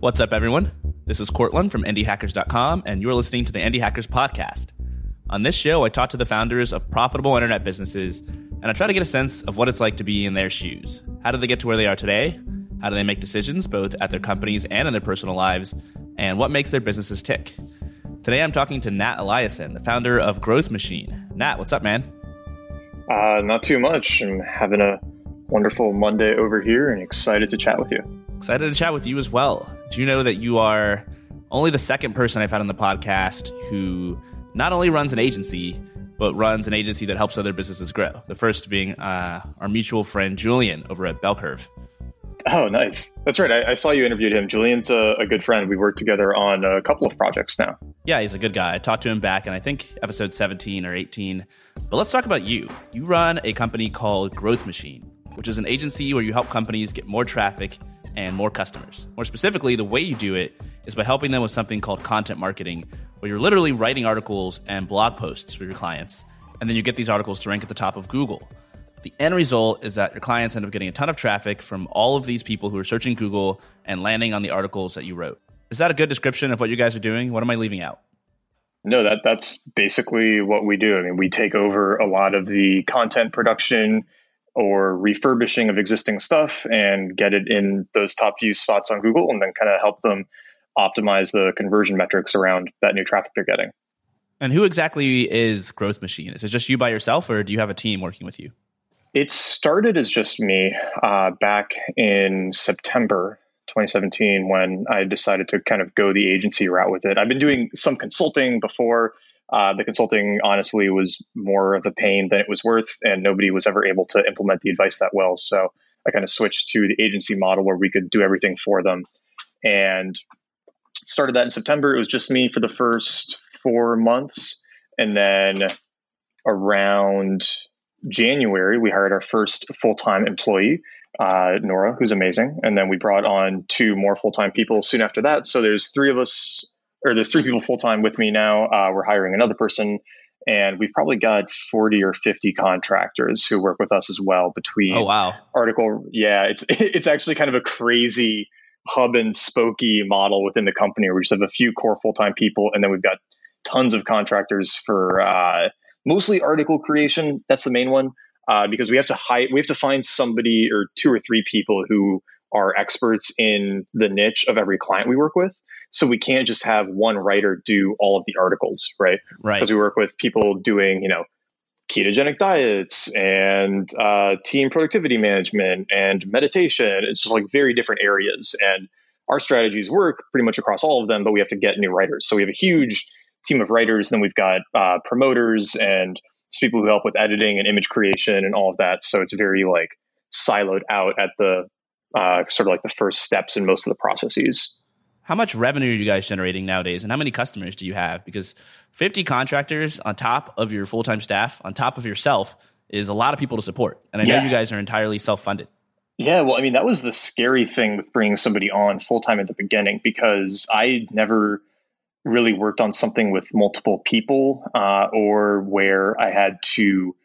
What's up, everyone? This is Courtland from IndieHackers.com, and you're listening to the Indie Hackers Podcast. On this show, I talk to the founders of profitable internet businesses, and I try to get a sense of what it's like to be in their shoes. How did they get to where they are today? How do they make decisions, both at their companies and in their personal lives? And what makes their businesses tick? Today, I'm talking to Nat Eliason, the founder of Growth Machine. Nat, what's up, man? Uh, not too much. I'm having a wonderful Monday over here and excited to chat with you. Excited to chat with you as well. Do you know that you are only the second person I've had on the podcast who not only runs an agency, but runs an agency that helps other businesses grow? The first being uh, our mutual friend Julian over at Bell Curve. Oh, nice. That's right. I, I saw you interviewed him. Julian's a, a, good friend. We've worked together on a couple of projects now. Yeah, he's a good guy. I talked to him back in, I think, episode 17 or 18. But let's talk about you. You run a company called Growth Machine, which is an agency where you help companies get more traffic and more customers. More specifically, the way you do it is by helping them with something called content marketing, where you're literally writing articles and blog posts for your clients, and then you get these articles to rank at the top of Google. The end result is that your clients end up getting a ton of traffic from all of these people who are searching Google and landing on the articles that you wrote. Is that a good description of what you guys are doing? What am I leaving out? No, that that's basically what we do. I mean, we take over a lot of the content production or refurbishing of existing stuff and get it in those top few spots on Google and then kind of help them optimize the conversion metrics around that new traffic they're getting. And who exactly is Growth Machine? Is it just you by yourself or do you have a team working with you? It started as just me uh, back in September 2017 when I decided to kind of go the agency route with it. I've been doing some consulting before, uh, the consulting honestly was more of a pain than it was worth, and nobody was ever able to implement the advice that well. So I kind of switched to the agency model where we could do everything for them, and started that in September. It was just me for the first four months, and then around January we hired our first full time employee. Uh, Nora, who's amazing. And then we brought on two more full time people soon after that. So there's three of us or there's three people full time with me now. Uh, we're hiring another person, and we've probably got 40 or 50 contractors who work with us as well. Between oh wow, article, yeah, it's it's actually kind of a crazy hub and spokey model within the company. We just have a few core full time people, and then we've got tons of contractors for uh, mostly article creation. That's the main one. Uh, because we have to hire, we have to find somebody or two or three people who are experts in the niche of every client we work with. So we can't just have one writer do all of the articles, right? Right. Because we work with people doing, you know, ketogenic diets and uh, team productivity management and meditation. It's just like very different areas. And our strategies work pretty much across all of them, but we have to get new writers. So we have a huge team of writers. Then we've got uh, promoters and people who help with editing and image creation and all of that. So it's very like siloed out at the uh, sort of like the first steps in most of the processes how much revenue are you guys generating nowadays and how many customers do you have? Because 50 contractors on top of your full-time staff on top of yourself is a lot of people to support. And i know you guys are entirely self-funded. Yeah well i mean that was the scary thing with bringing somebody on full-time at the beginning because i never really worked on something with multiple people uh, or where i had to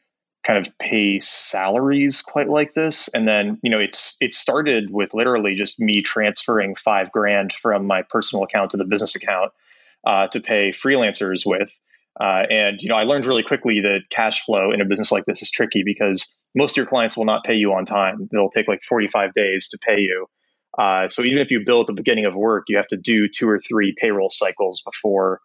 kind of pay salaries quite like this. And then you know it's it started with literally just me transferring five grand from my personal account to the business account uh, to pay freelancers with. Uh, and you know i learned really quickly that cash flow in a business like this is tricky because most of your clients will not pay you on time. They'll take like 45 days to pay you. Uh, so even if you bill at the beginning of work you have to do two or three payroll cycles before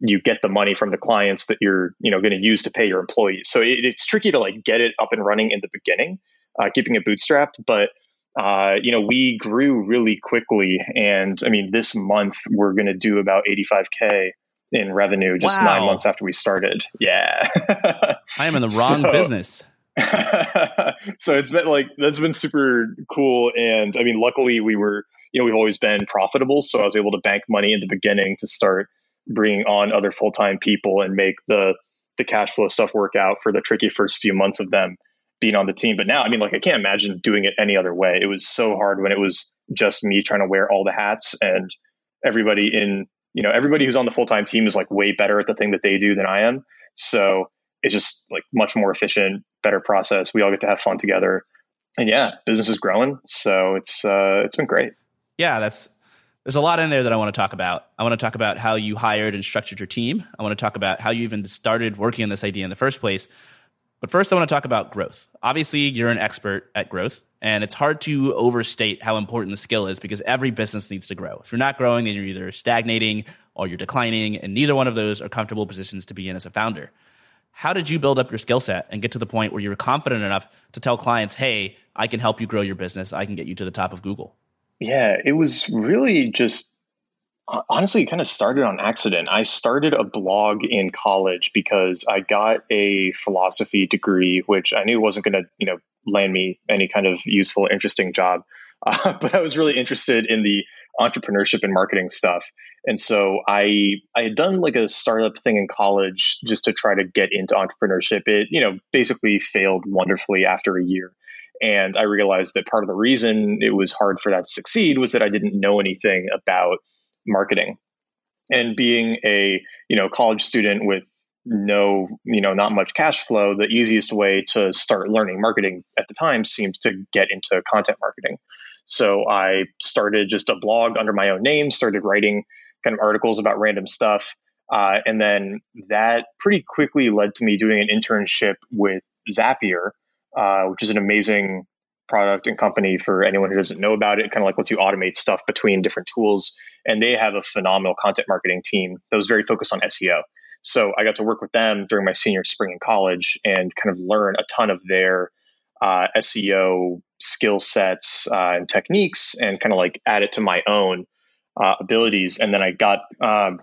you get the money from the clients that you're you know going to use to pay your employees. So it, it's tricky to like get it up and running in the beginning uh, keeping it bootstrapped but uh, you know we grew really quickly and i mean this month we're going to do about 85k in revenue just wow. nine months after we started. Yeah. I am in the wrong so, business. So it's been like that's been super cool and i mean luckily we were you know we've always been profitable so i was able to bank money in the beginning to start bringing on other full time people and make the the cash flow stuff work out for the tricky first few months of them being on the team. But now, I mean, like I can't imagine doing it any other way. It was so hard when it was just me trying to wear all the hats and everybody in, you know, everybody who's on the full time team is like way better at the thing that they do than I am. So it's just like much more efficient, better process. We all get to have fun together. And yeah, business is growing. So it's uh it's been great. Yeah, that's There's a lot in there that I want to talk about. I want to talk about how you hired and structured your team. I want to talk about how you even started working on this idea in the first place. But first, I want to talk about growth. Obviously, you're an expert at growth, and it's hard to overstate how important the skill is because every business needs to grow. If you're not growing, then you're either stagnating or you're declining, and neither one of those are comfortable positions to be in as a founder. How did you build up your skill set and get to the point where you were confident enough to tell clients, hey, I can help you grow your business, I can get you to the top of Google? Yeah, it was really just honestly kind of started on accident. I started a blog in college because I got a philosophy degree, which I knew wasn't going to, you know, land me any kind of useful, interesting job. Uh, but I was really interested in the entrepreneurship and marketing stuff. And so I I had done like a startup thing in college just to try to get into entrepreneurship. It, you know, basically failed wonderfully after a year. And I realized that part of the reason it was hard for that to succeed was that I didn't know anything about marketing. And being a you know college student with no you know not much cash flow, the easiest way to start learning marketing at the time seemed to get into content marketing. So I started just a blog under my own name, started writing kind of articles about random stuff. Uh, and then that pretty quickly led to me doing an internship with Zapier, uh, which is an amazing product and company for anyone who doesn't know about it. kind of like lets you automate stuff between different tools and they have a phenomenal content marketing team that was very focused on SEO. So I got to work with them during my senior spring in college and kind of learn a ton of their uh, SEO skill sets uh, and techniques and kind of like add it to my own uh, abilities. And then I got, um,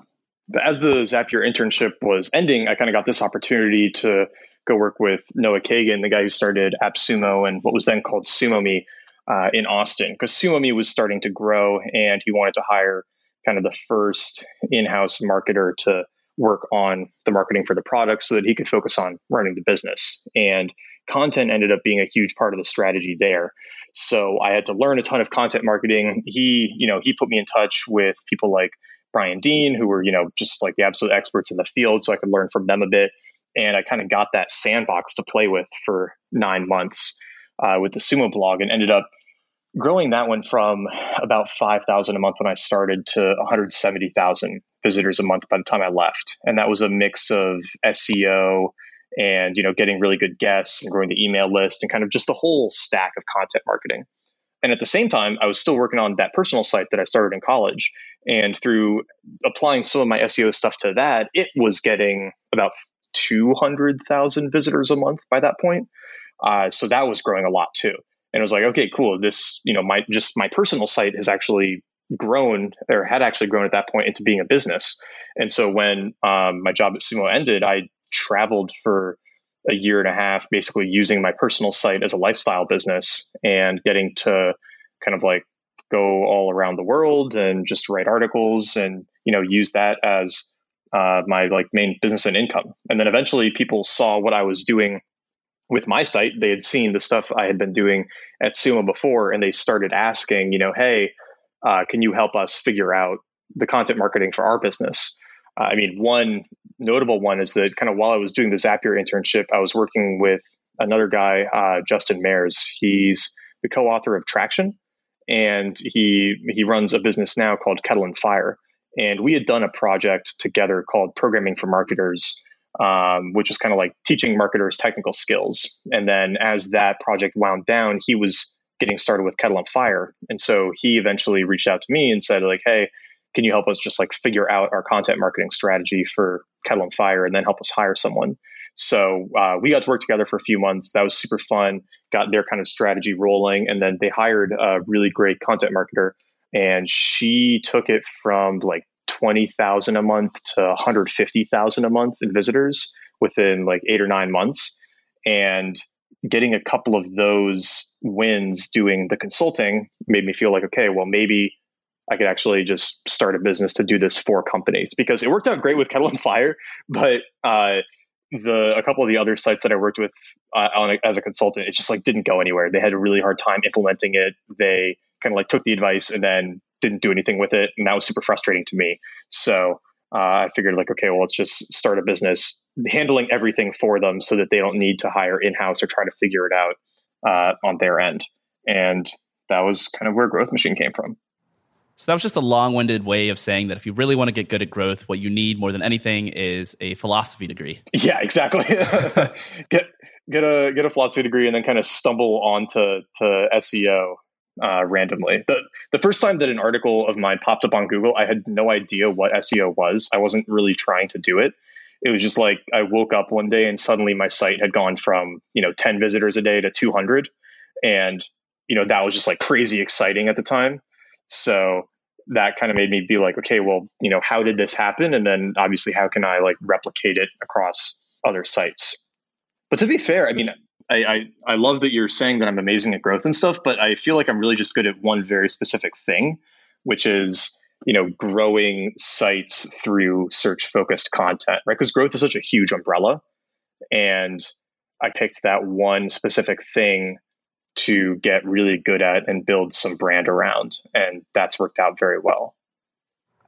as the Zapier internship was ending, I kind of got this opportunity to go work with Noah Kagan, the guy who started AppSumo and what was then called SumoMe uh, in Austin, because SumoMe was starting to grow and he wanted to hire kind of the first in-house marketer to work on the marketing for the product so that he could focus on running the business. And content ended up being a huge part of the strategy there. So I had to learn a ton of content marketing. He, you know, he put me in touch with people like Brian Dean, who were, you know, just like the absolute experts in the field. So I could learn from them a bit. And I kind of got that sandbox to play with for nine months uh, with the Sumo blog and ended up growing that one from about 5,000 a month when I started to 170,000 visitors a month by the time I left. And that was a mix of SEO and, you know, getting really good guests and growing the email list and kind of just the whole stack of content marketing. And at the same time, I was still working on that personal site that I started in college. And through applying some of my SEO stuff to that, it was getting about 200,000 visitors a month by that point. Uh, so that was growing a lot too. And it was like okay cool. This you know my just my personal site has actually grown or had actually grown at that point into being a business. And so when um, my job at sumo ended i traveled for a year and a half basically using my personal site as a lifestyle business and getting to kind of like go all around the world and just write articles and you know use that as uh, my like main business and income and then eventually people saw what i was doing with my site, they had seen the stuff I had been doing at Sumo before, and they started asking, you know, hey, uh, can you help us figure out the content marketing for our business? Uh, I mean, one notable one is that kind of while I was doing the Zapier internship, I was working with another guy, uh, Justin Mares. He's the co-author of Traction, and he he runs a business now called Kettle and Fire. And we had done a project together called Programming for Marketers um, which was kind of like teaching marketers technical skills. And then as that project wound down, he was getting started with Kettle and Fire. And so he eventually reached out to me and said, like, hey, can you help us just like figure out our content marketing strategy for Kettle and Fire and then help us hire someone? So uh, we got to work together for a few months. That was super fun. Got their kind of strategy rolling, and then they hired a really great content marketer, and she took it from like 20,000 a month to 150,000 a month in visitors within like eight or nine months. And getting a couple of those wins doing the consulting made me feel like, okay, well, maybe I could actually just start a business to do this for companies because it worked out great with Kettle and Fire, but uh, the a couple of the other sites that I worked with uh, on a, as a consultant, it just like didn't go anywhere. They had a really hard time implementing it. They kind of like took the advice and then didn't do anything with it, and that was super frustrating to me. So uh, I figured like, okay, well, let's just start a business handling everything for them, so that they don't need to hire in house or try to figure it out uh, on their end. And that was kind of where Growth Machine came from. So that was just a long-winded way of saying that if you really want to get good at growth, what you need more than anything is a philosophy degree. Yeah, exactly. get get a get a philosophy degree and then kind of stumble onto to SEO uh, randomly. The the first time that an article of mine popped up on Google, I had no idea what SEO was. I wasn't really trying to do it. It was just like I woke up one day and suddenly my site had gone from you know 10 visitors a day to 200, and you know that was just like crazy exciting at the time. So that kind of made me be like, okay, well, you know, how did this happen? And then obviously, how can I like replicate it across other sites? But to be fair, I mean, I, I, I love that you're saying that I'm amazing at growth and stuff, but I feel like I'm really just good at one very specific thing, which is you know growing sites through search focused content, right? Because growth is such a huge umbrella, and I picked that one specific thing to get really good at and build some brand around, and that's worked out very well.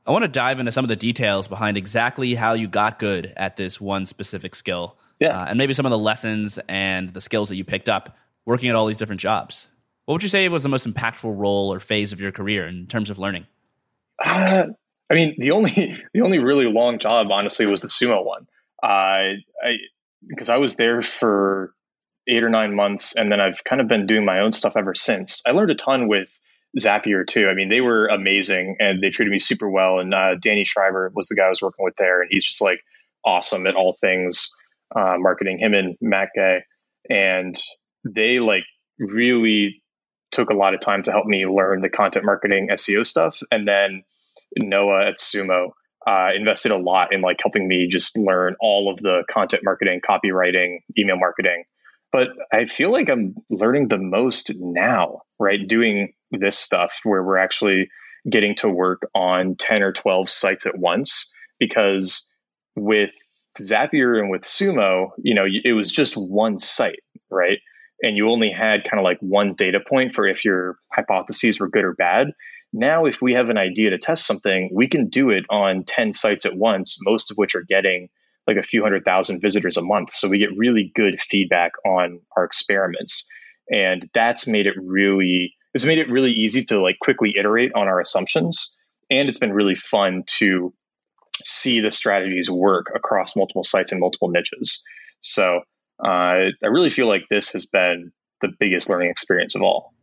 I want to dive into some of the details behind exactly how you got good at this one specific skill yeah. Uh, and maybe some of the lessons and the skills that you picked up working at all these different jobs. What would you say was the most impactful role or phase of your career in terms of learning? Uh, I mean, the only the only really long job, honestly, was the sumo one. Uh, I because I was there for eight or nine months, and then I've kind of been doing my own stuff ever since. I learned a ton with Zapier too. I mean, they were amazing, and they treated me super well. And uh, Danny Schreiber was the guy I was working with there, and he's just like awesome at all things uh, marketing, him and Matt Guay, and they like really took a lot of time to help me learn the content marketing SEO stuff. And then Noah at Sumo uh, invested a lot in like helping me just learn all of the content marketing, copywriting, email marketing. But I feel like I'm learning the most now, right? Doing this stuff where we're actually getting to work on 10 or 12 sites at once because with Zapier and with Sumo, you know, it was just one site, right? And you only had kind of like one data point for if your hypotheses were good or bad. Now, if we have an idea to test something, we can do it on 10 sites at once, most of which are getting like a few hundred thousand visitors a month. So we get really good feedback on our experiments. And that's made it really, it's made it really easy to like quickly iterate on our assumptions. And it's been really fun to see the strategies work across multiple sites and multiple niches. So uh, I really feel like this has been the biggest learning experience of all.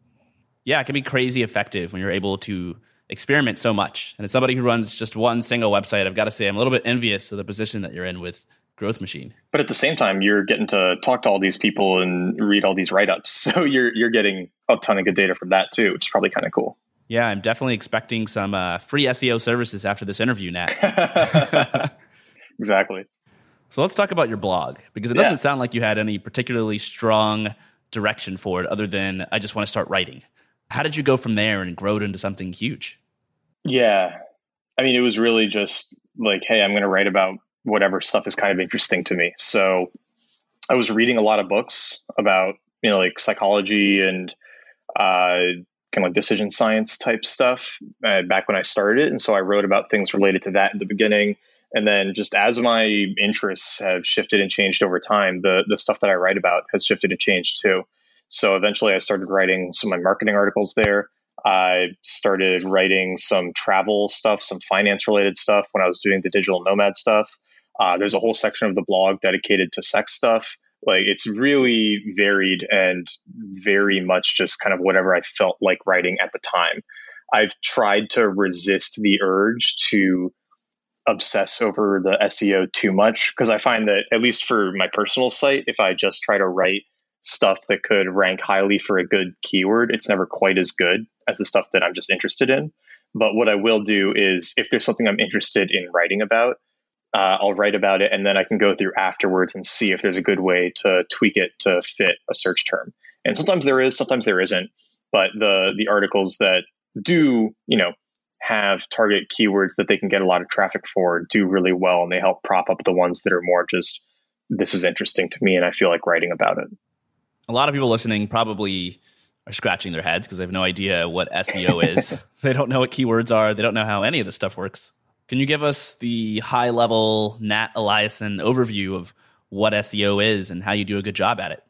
Yeah, it can be crazy effective when you're able to experiment so much. And as somebody who runs just one single website, I've got to say I'm a little bit envious of the position that you're in with Growth Machine. But at the same time, you're getting to talk to all these people and read all these write ups. So you're you're getting a ton of good data from that too, which is probably kind of cool. Yeah, I'm definitely expecting some uh, free SEO services after this interview, Nat. exactly. So let's talk about your blog because it doesn't yeah. sound like you had any particularly strong direction for it other than I just want to start writing. How did you go from there and grow it into something huge? Yeah. I mean, it was really just like, hey, I'm going to write about whatever stuff is kind of interesting to me. So I was reading a lot of books about, you know, like psychology and uh, kind of like decision science type stuff uh, back when I started. It and so I wrote about things related to that in the beginning. And then just as my interests have shifted and changed over time, the, the stuff that I write about has shifted and changed too. So eventually I started writing some of my marketing articles there. I started writing some travel stuff, some finance related stuff when I was doing the digital nomad stuff. Uh, there's a whole section of the blog dedicated to sex stuff. Like it's really varied and very much just kind of whatever I felt like writing at the time. I've tried to resist the urge to obsess over the SEO too much because I find that, at least for my personal site, if I just try to write stuff that could rank highly for a good keyword, it's never quite as good as the stuff that I'm just interested in. But what I will do is if there's something I'm interested in writing about, uh, I'll write about it and then I can go through afterwards and see if there's a good way to tweak it to fit a search term. And sometimes there is, sometimes there isn't. But the the articles that do, you know, have target keywords that they can get a lot of traffic for do really well and they help prop up the ones that are more just this is interesting to me and I feel like writing about it. A lot of people listening probably are scratching their heads because they have no idea what SEO is. they don't know what keywords are. They don't know how any of this stuff works. Can you give us the high level Nat Eliason overview of what SEO is and how you do a good job at it?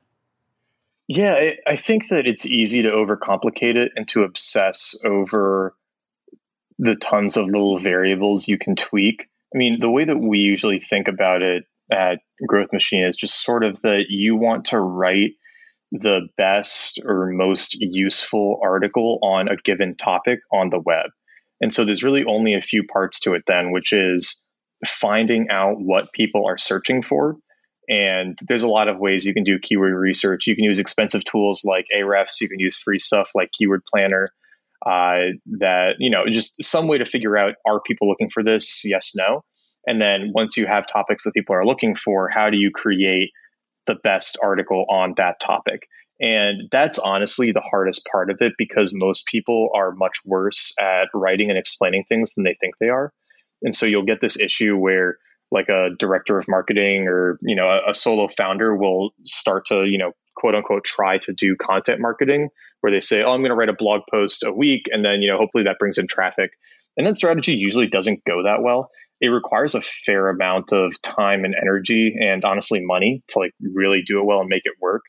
Yeah, I think that it's easy to overcomplicate it and to obsess over the tons of little variables you can tweak. I mean, the way that we usually think about it at Growth Machine is just sort of that you want to write the best or most useful article on a given topic on the web. And so there's really only a few parts to it then, which is finding out what people are searching for. And there's a lot of ways you can do keyword research. You can use expensive tools like Ahrefs. You can use free stuff like Keyword Planner. Uh, that you know, just some way to figure out are people looking for this? Yes, no. And then once you have topics that people are looking for, how do you create the best article on that topic? And that's honestly the hardest part of it because most people are much worse at writing and explaining things than they think they are. And so you'll get this issue where like a director of marketing or, you know, a, a solo founder will start to, you know, quote unquote try to do content marketing where they say, "Oh, I'm going to write a blog post a week and then, you know, hopefully that brings in traffic." And that strategy usually doesn't go that well. It requires a fair amount of time and energy and honestly money to like really do it well and make it work.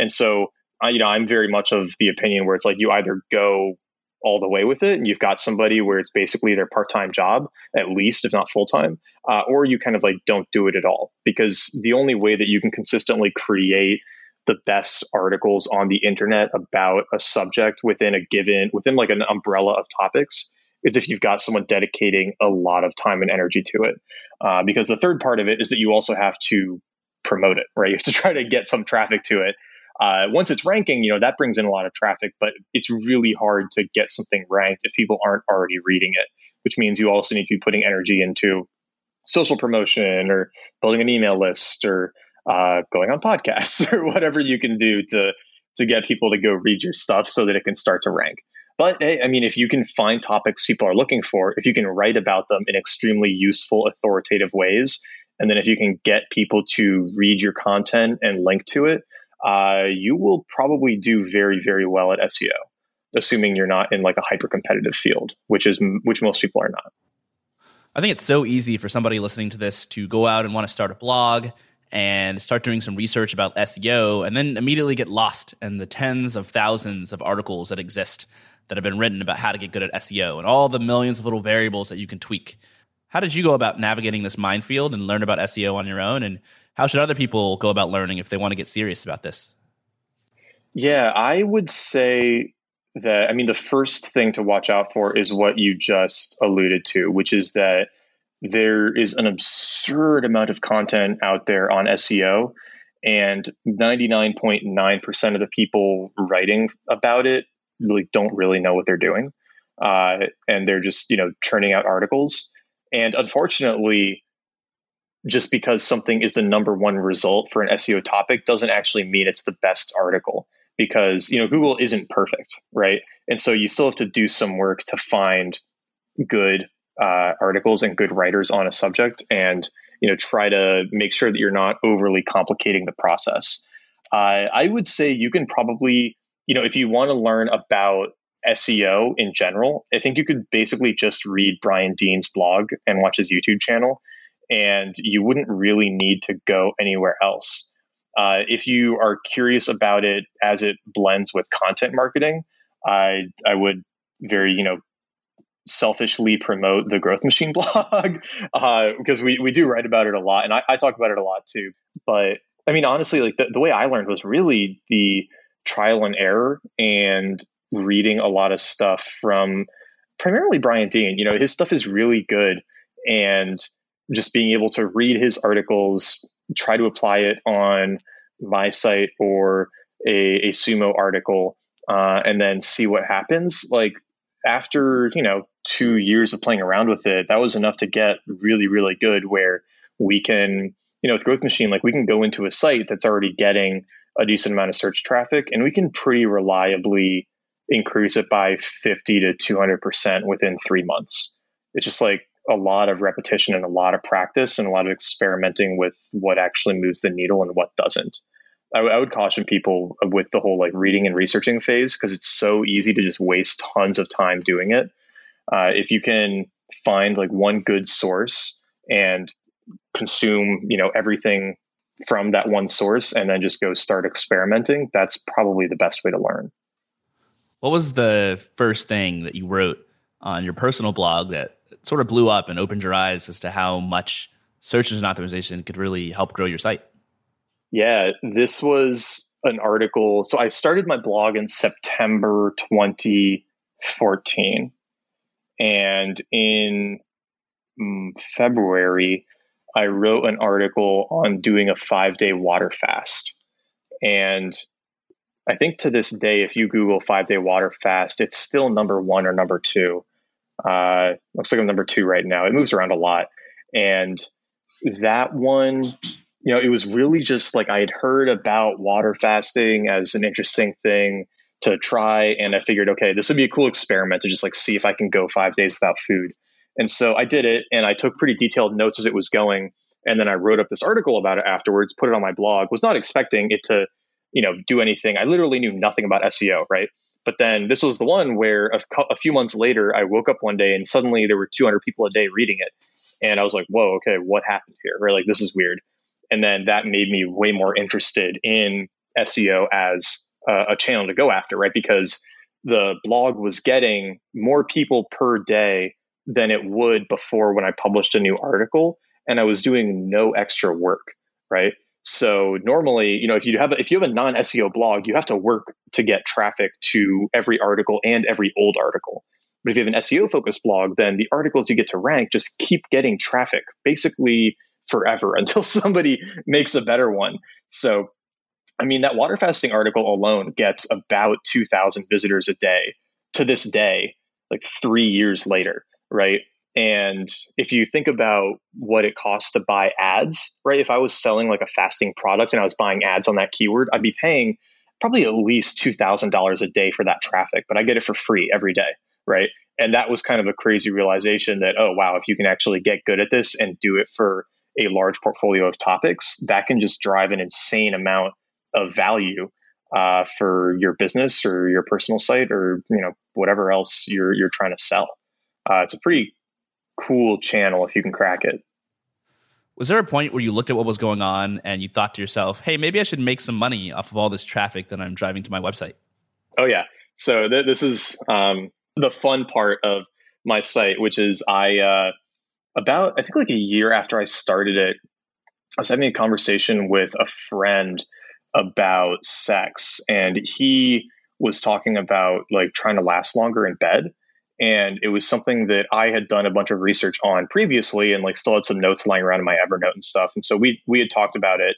And so, I, you know, I'm very much of the opinion where it's like you either go all the way with it and you've got somebody where it's basically their part-time job at least if not full-time uh, or you kind of like don't do it at all. Because the only way that you can consistently create the best articles on the internet about a subject within a given within like an umbrella of topics is if you've got someone dedicating a lot of time and energy to it. Uh, because the third part of it is that you also have to promote it right? You have to try to get some traffic to it uh, once it's ranking, you know, that brings in a lot of traffic, but it's really hard to get something ranked if people aren't already reading it, which means you also need to be putting energy into social promotion or building an email list or uh, going on podcasts or whatever you can do to to get people to go read your stuff so that it can start to rank. But hey, I mean, if you can find topics people are looking for, if you can write about them in extremely useful, authoritative ways, and then if you can get people to read your content and link to it, uh, you will probably do very, very well at SEO, assuming you're not in like a hyper competitive field, which is which most people are not. I think it's so easy for somebody listening to this to go out and want to start a blog and start doing some research about SEO and then immediately get lost in the tens of thousands of articles that exist that have been written about how to get good at SEO and all the millions of little variables that you can tweak. How did you go about navigating this minefield and learn about SEO on your own? And how should other people go about learning if they want to get serious about this? Yeah, I would say that, I mean, the first thing to watch out for is what you just alluded to, which is that there is an absurd amount of content out there on SEO, and 99.9% of the people writing about it really don't really know what they're doing. Uh, and they're just, you know, churning out articles. And unfortunately, just because something is the number one result for an SEO topic doesn't actually mean it's the best article because you know Google isn't perfect, right? And so you still have to do some work to find good uh, articles and good writers on a subject, and you know try to make sure that you're not overly complicating the process. Uh, I would say you can probably, you know, if you want to learn about SEO in general, I think you could basically just read Brian Dean's blog and watch his YouTube channel and you wouldn't really need to go anywhere else. Uh, if you are curious about it as it blends with content marketing, I I would very you know selfishly promote the Growth Machine blog uh, because we we do write about it a lot, and I, I, talk about it a lot too. But I mean, honestly, like the, the way I learned was really the trial and error and reading a lot of stuff from primarily Brian Dean. You know, his stuff is really good, and just being able to read his articles, try to apply it on my site or a, a sumo article, uh, and then see what happens. Like after, you know, two years of playing around with it, that was enough to get really, really good where we can, you know, with Growth Machine, like we can go into a site that's already getting a decent amount of search traffic and we can pretty reliably increase it by 50 to 200% within three months. It's just like a lot of repetition and a lot of practice and a lot of experimenting with what actually moves the needle and what doesn't. I, w- I would caution people with the whole like reading and researching phase because it's so easy to just waste tons of time doing it. Uh, if you can find like one good source and consume, you know, everything from that one source and then just go start experimenting, that's probably the best way to learn. What was the first thing that you wrote on your personal blog that sort of blew up and opened your eyes as to how much search engine optimization could really help grow your site. Yeah, this was an article. So I started my blog in September 2014. And in mm, February, I wrote an article on doing a five day water fast. And I think to this day, if you Google five day water fast, it's still number one or number two. Uh, looks like I'm number two right now. It moves around a lot. And that one, you know, it was really just like I had heard about water fasting as an interesting thing to try. And I figured, okay, this would be a cool experiment to just like see if I can go five days without food. And so I did it and I took pretty detailed notes as it was going. And then I wrote up this article about it afterwards, put it on my blog, was not expecting it to, you know, do anything. I literally knew nothing about SEO, right? But then this was the one where a, a few months later, I woke up one day and suddenly there were 200 people a day reading it. And I was like, whoa, okay, what happened here? Right? Like, this is weird. And then that made me way more interested in SEO as a, a channel to go after, right? Because the blog was getting more people per day than it would before when I published a new article and I was doing no extra work, right? So normally, you know, if you have if you have a non SEO blog, you have to work to get traffic to every article and every old article. But if you have an SEO focused blog, then the articles you get to rank just keep getting traffic basically forever until somebody makes a better one. So, I mean, that water fasting article alone gets about 2,000 visitors a day to this day, like three years later, right? And if you think about what it costs to buy ads, right? If I was selling like a fasting product and I was buying ads on that keyword, I'd be paying probably at least $2,000 a day for that traffic, but I get it for free every day, right? And that was kind of a crazy realization that, oh, wow, if you can actually get good at this and do it for a large portfolio of topics, that can just drive an insane amount of value uh, for your business or your personal site or you know whatever else you're you're trying to sell. Uh, it's a pretty cool channel if you can crack it. Was there a point where you looked at what was going on and you thought to yourself, "Hey, maybe I should make some money off of all this traffic that I'm driving to my website"? Oh yeah. So th- this is um, the fun part of my site, which is I uh, about I think like a year after I started it, I was having a conversation with a friend about sex, and he was talking about like trying to last longer in bed and it was something that I had done a bunch of research on previously and like still had some notes lying around in my Evernote and stuff. And so we we had talked about it.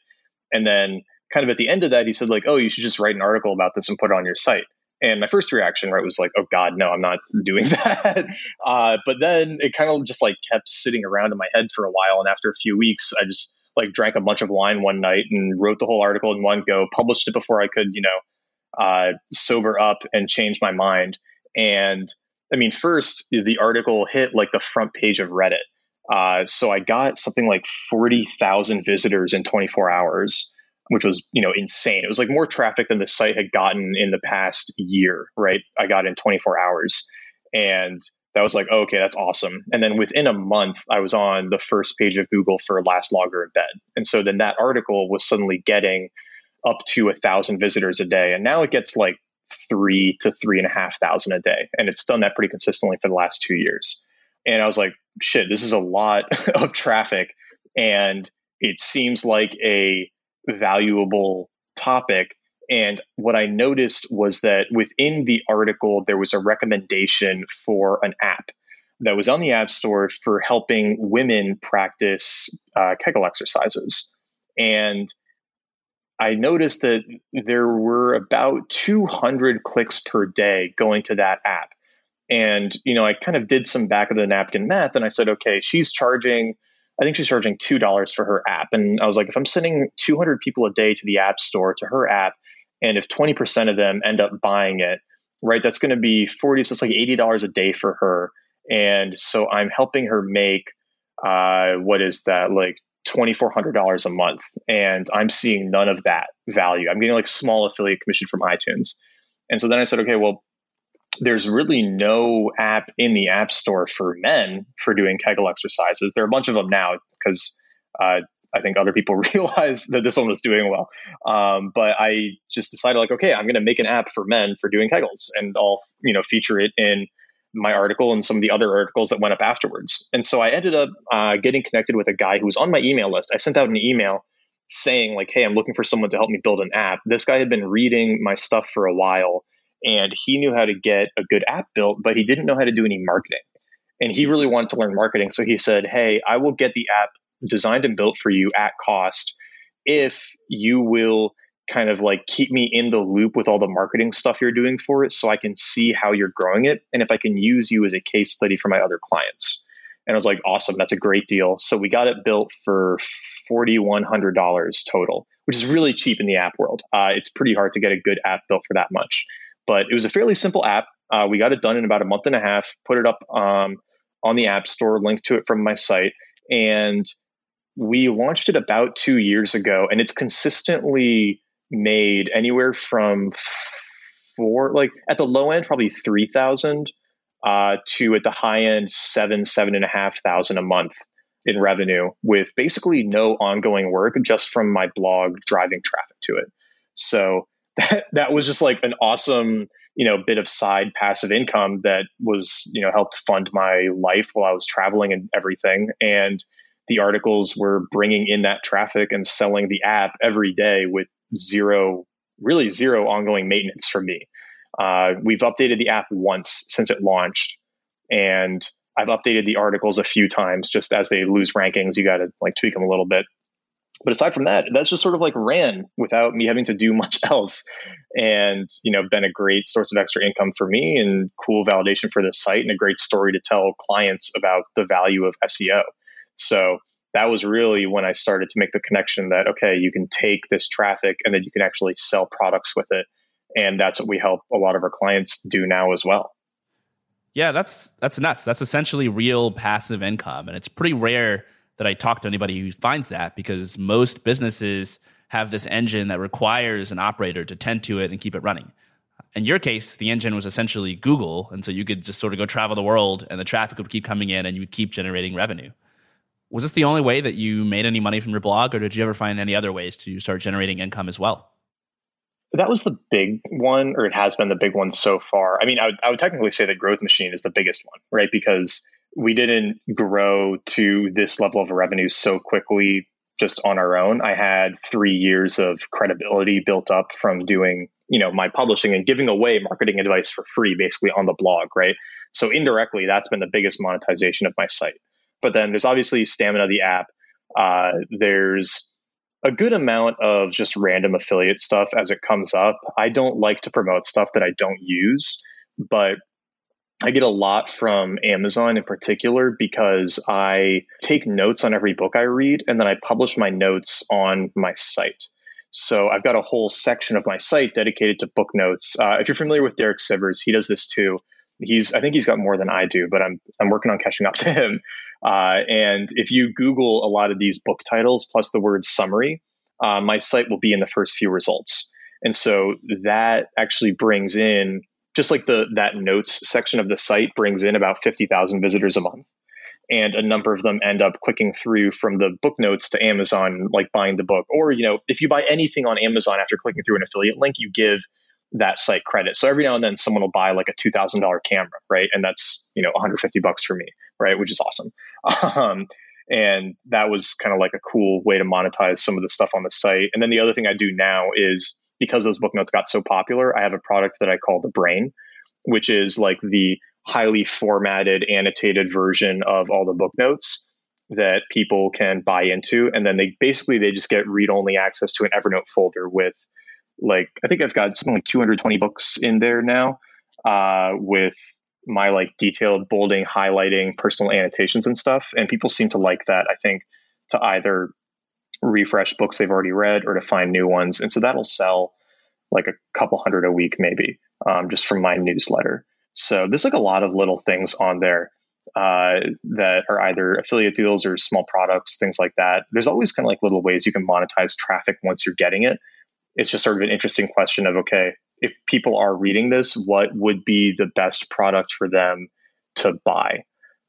And then kind of at the end of that, he said, like, oh, you should just write an article about this and put it on your site. And my first reaction, right, was like, oh God, no, I'm not doing that. Uh, but then it kind of just like kept sitting around in my head for a while. And after a few weeks, I just like drank a bunch of wine one night and wrote the whole article in one go, published it before I could, you know, uh, sober up and change my mind. And I mean, first, the article hit like the front page of Reddit. Uh, so I got something like 40,000 visitors in 24 hours, which was, you know, insane. It was like more traffic than the site had gotten in the past year, right? I got in 24 hours. And that was like, oh, okay, that's awesome. And then within a month, I was on the first page of Google for last logger in bed. And so then that article was suddenly getting up to a thousand visitors a day. And now it gets like three to three and a half thousand a day. And it's done that pretty consistently for the last two years. And I was like, shit, this is a lot of traffic. And it seems like a valuable topic. And what I noticed was that within the article, there was a recommendation for an app that was on the App Store for helping women practice uh, Kegel exercises. And I noticed that there were about 200 clicks per day going to that app. And, you know, I kind of did some back of the napkin math and I said, okay, she's charging, I think she's charging $2 for her app. And I was like, if I'm sending 200 people a day to the app store, to her app, and if 20% of them end up buying it, right, that's going to be 40, so it's like $80 a day for her. And so I'm helping her make, uh, what is that, like $2,400 a month. And I'm seeing none of that value. I'm getting like small affiliate commission from iTunes. And so then I said, okay, well, there's really no app in the App Store for men for doing Kegel exercises. There are a bunch of them now because uh, I think other people realize that this one was doing well. Um, but I just decided, like, okay, I'm going to make an app for men for doing Kegels, and I'll you know feature it in my article and some of the other articles that went up afterwards. And so I ended up uh, getting connected with a guy who was on my email list. I sent out an email saying like, "Hey, I'm looking for someone to help me build an app." This guy had been reading my stuff for a while, and he knew how to get a good app built, but he didn't know how to do any marketing. And he really wanted to learn marketing, so he said, "Hey, I will get the app designed and built for you at cost if you will." Kind of like keep me in the loop with all the marketing stuff you're doing for it so I can see how you're growing it and if I can use you as a case study for my other clients. And I was like, awesome, that's a great deal. So we got it built for $4,100 total, which is really cheap in the app world. Uh, it's pretty hard to get a good app built for that much. But it was a fairly simple app. Uh, we got it done in about a month and a half, put it up um, on the App Store, linked to it from my site. And we launched it about two years ago, and it's consistently made anywhere from four, like at the low end, probably 3,000 uh, to at the high end, seven, seven and a half thousand a month in revenue with basically no ongoing work just from my blog driving traffic to it. So that, that was just like an awesome, you know, bit of side passive income that was, you know, helped fund my life while I was traveling and everything. And the articles were bringing in that traffic and selling the app every day with zero, really zero ongoing maintenance for me. Uh, we've updated the app once since it launched, and I've updated the articles a few times just as they lose rankings. You got to like tweak them a little bit. But aside from that, that's just sort of like ran without me having to do much else, and you know, been a great source of extra income for me and cool validation for the site and a great story to tell clients about the value of SEO. So that was really when I started to make the connection that okay, you can take this traffic and then you can actually sell products with it, and that's what we help a lot of our clients do now as well. Yeah, that's that's nuts. That's essentially real passive income, and it's pretty rare that I talk to anybody who finds that because most businesses have this engine that requires an operator to tend to it and keep it running. In your case, the engine was essentially Google, and so you could just sort of go travel the world, and the traffic would keep coming in, and you would keep generating revenue. Was this the only way that you made any money from your blog, or did you ever find any other ways to start generating income as well? That was the big one, or it has been the big one so far. I mean, I would, I would technically say that Growth Machine is the biggest one, right? Because we didn't grow to this level of revenue so quickly just on our own. I had three years of credibility built up from doing, you know, my publishing and giving away marketing advice for free, basically on the blog, right? So indirectly, that's been the biggest monetization of my site. But then there's obviously stamina the app. Uh, there's a good amount of just random affiliate stuff as it comes up. I don't like to promote stuff that I don't use, but I get a lot from Amazon in particular because I take notes on every book I read and then I publish my notes on my site. So I've got a whole section of my site dedicated to book notes. Uh, if you're familiar with Derek Sivers, he does this too he's I think he's got more than I do, but I'm I'm working on catching up to him. Uh, and if you Google a lot of these book titles plus the word summary, uh, my site will be in the first few results. And so that actually brings in just like the that notes section of the site brings in about fifty thousand visitors a month. And a number of them end up clicking through from the book notes to Amazon, like buying the book. Or, you know, if you buy anything on Amazon after clicking through an affiliate link, you give that site credit. So every now and then someone will buy like a $2,000 camera, right? And that's, you know, 150 bucks for me, right? Which is awesome. Um, and that was kind of like a cool way to monetize some of the stuff on the site. And then the other thing I do now is because those book notes got so popular, I have a product that I call the Brain, which is like the highly formatted, annotated version of all the book notes that people can buy into and then they basically they just get read only access to an evernote folder with like I think I've got something like 220 books in there now uh, with my like detailed bolding, highlighting, personal annotations and stuff. And people seem to like that. I think to either refresh books they've already read or to find new ones. And so that'll sell like a couple hundred a week maybe um, just from my newsletter. So there's like a lot of little things on there uh, that are either affiliate deals or small products, things like that. There's always kind of like little ways you can monetize traffic once you're getting it it's just sort of an interesting question of okay, if people are reading this, what would be the best product for them to buy?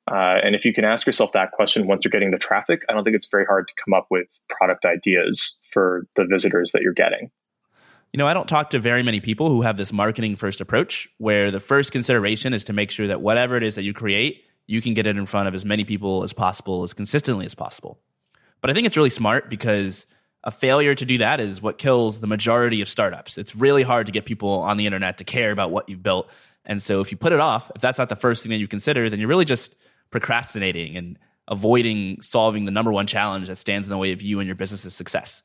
Uh, and if you can ask yourself that question once you're getting the traffic, I don't think it's very hard to come up with product ideas for the visitors that you're getting. You know, I don't talk to very many people who have this marketing first approach where the first consideration is to make sure that whatever it is that you create, you can get it in front of as many people as possible, as consistently as possible. But I think it's really smart because a failure to do that is what kills the majority of startups. It's really hard to get people on the internet to care about what you've built. And so if you put it off, if that's not the first thing that you consider, then you're really just procrastinating and avoiding solving the number one challenge that stands in the way of you and your business's success.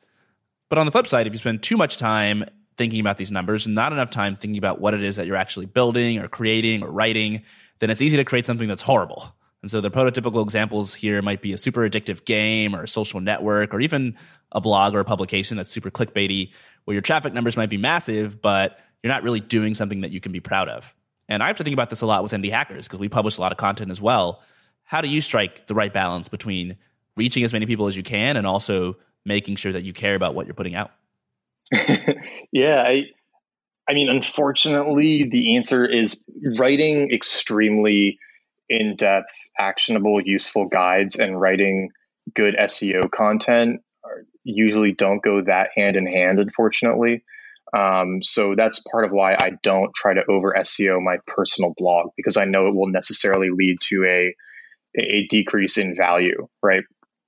But on the flip side, if you spend too much time thinking about these numbers and not enough time thinking about what it is that you're actually building or creating or writing, then it's easy to create something that's horrible. And so the prototypical examples here might be a super addictive game or a social network or even a blog or a publication that's super clickbaity where your traffic numbers might be massive, but you're not really doing something that you can be proud of. And I have to think about this a lot with indie hackers because we publish a lot of content as well. How do you strike the right balance between reaching as many people as you can and also making sure that you care about what you're putting out? yeah, I I mean, unfortunately, the answer is writing extremely in depth, actionable, useful guides and writing good SEO content usually don't go that hand in hand, unfortunately. Um, so that's part of why I don't try to over SEO my personal blog because I know it will necessarily lead to a a decrease in value, right?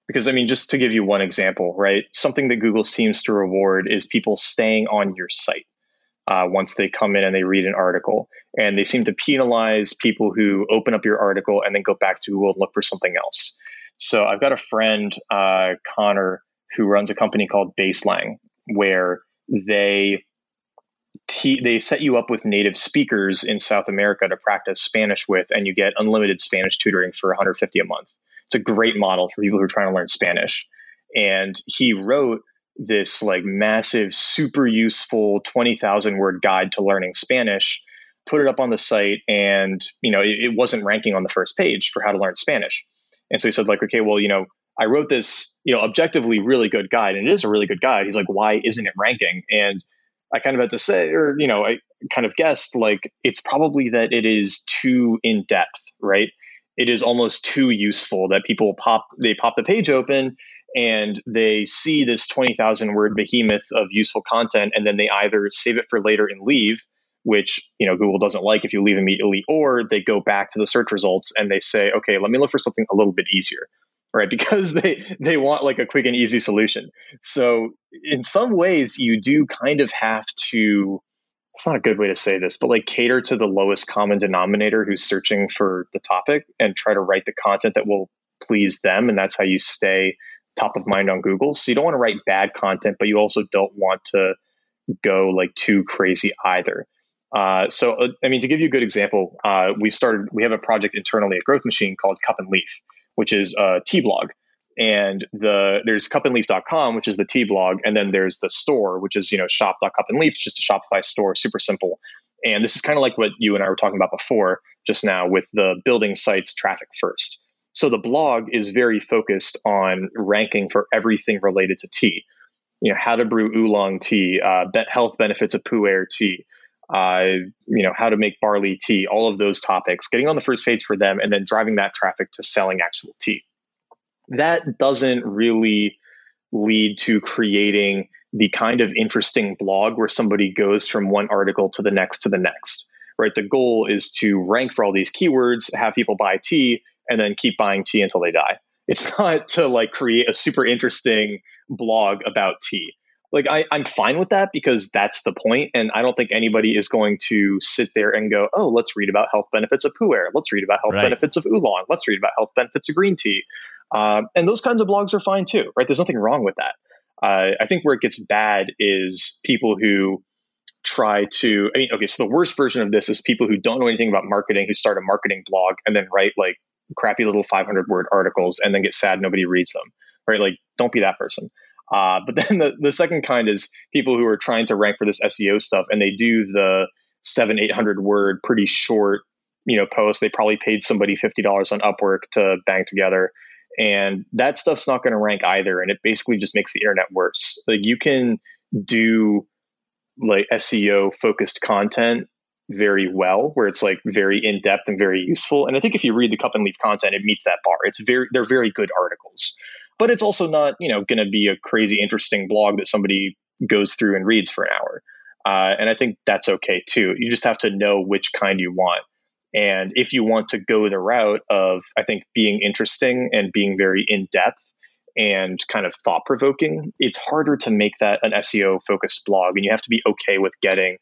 Because I mean, just to give you one example, right? Something that Google seems to reward is people staying on your site uh, once they come in and they read an article. And they seem to penalize people who open up your article and then go back to Google and look for something else. So I've got a friend, uh, Connor, who runs a company called Baselang, where they te- they set you up with native speakers in South America to practice Spanish with, and you get unlimited Spanish tutoring for 150 a month. It's a great model for people who are trying to learn Spanish. And he wrote this like massive, super useful 20,000 word guide to learning Spanish, put it up on the site, and you know it, it wasn't ranking on the first page for how to learn Spanish. And so he said, like, okay, well, you know, I wrote this, you know, objectively really good guide, and it is a really good guide. He's like, why isn't it ranking? And I kind of had to say, or you know, I kind of guessed like it's probably that it is too in depth, right? It is almost too useful that people pop they pop the page open and they see this 20,000 word behemoth of useful content and then they either save it for later and leave which you know Google doesn't like if you leave immediately or they go back to the search results and they say okay let me look for something a little bit easier right? Because they they want like a quick and easy solution. So in some ways you do kind of have to it's not a good way to say this but like cater to the lowest common denominator who's searching for the topic and try to write the content that will please them and that's how you stay top of mind on Google. So you don't want to write bad content, but you also don't want to go like too crazy either. Uh, so, uh, I mean, to give you a good example, uh, we started, we have a project internally at Growth Machine called Cup and Leaf, which is a tea blog. And the there's cupandleaf.com, which is the tea blog, and then there's the store, which is you know shop.cupandleaf, it's just a Shopify store, super simple. And this is kind of like what you and I were talking about before, just now, with the building sites traffic first. So the blog is very focused on ranking for everything related to tea. You know, how to brew oolong tea, uh, health benefits of pu'er tea, uh, you know, how to make barley tea, all of those topics, getting on the first page for them and then driving that traffic to selling actual tea. That doesn't really lead to creating the kind of interesting blog where somebody goes from one article to the next to the next, right? The goal is to rank for all these keywords, have people buy tea, and then keep buying tea until they die. It's not to like create a super interesting blog about tea. Like I, I'm fine with that because that's the point, and I don't think anybody is going to sit there and go, "Oh, let's read about health benefits of pu'er. Let's read about health right. benefits of oolong. Let's read about health benefits of green tea." Um, and those kinds of blogs are fine too, right? There's nothing wrong with that. Uh, I think where it gets bad is people who try to. I mean, okay, so the worst version of this is people who don't know anything about marketing who start a marketing blog and then write like crappy little 500 word articles and then get sad nobody reads them right? Like don't be that person. Uh, but then the, the second kind is people who are trying to rank for this seo stuff and they do the seven eight hundred word pretty short you know post. They probably paid somebody $50 on upwork to bang together. And that stuff's not going to rank either and it basically just makes the internet worse. Like you can do like seo focused content very well, where it's like very in depth and very useful. And I think if you read the cup and leaf content, it meets that bar. It's very they're very good articles, but it's also not you know going to be a crazy interesting blog that somebody goes through and reads for an hour. Uh, and I think that's okay too. You just have to know which kind you want. And if you want to go the route of, I think, being interesting and being very in depth and kind of thought provoking, it's harder to make that an SEO focused blog. And you have to be okay with getting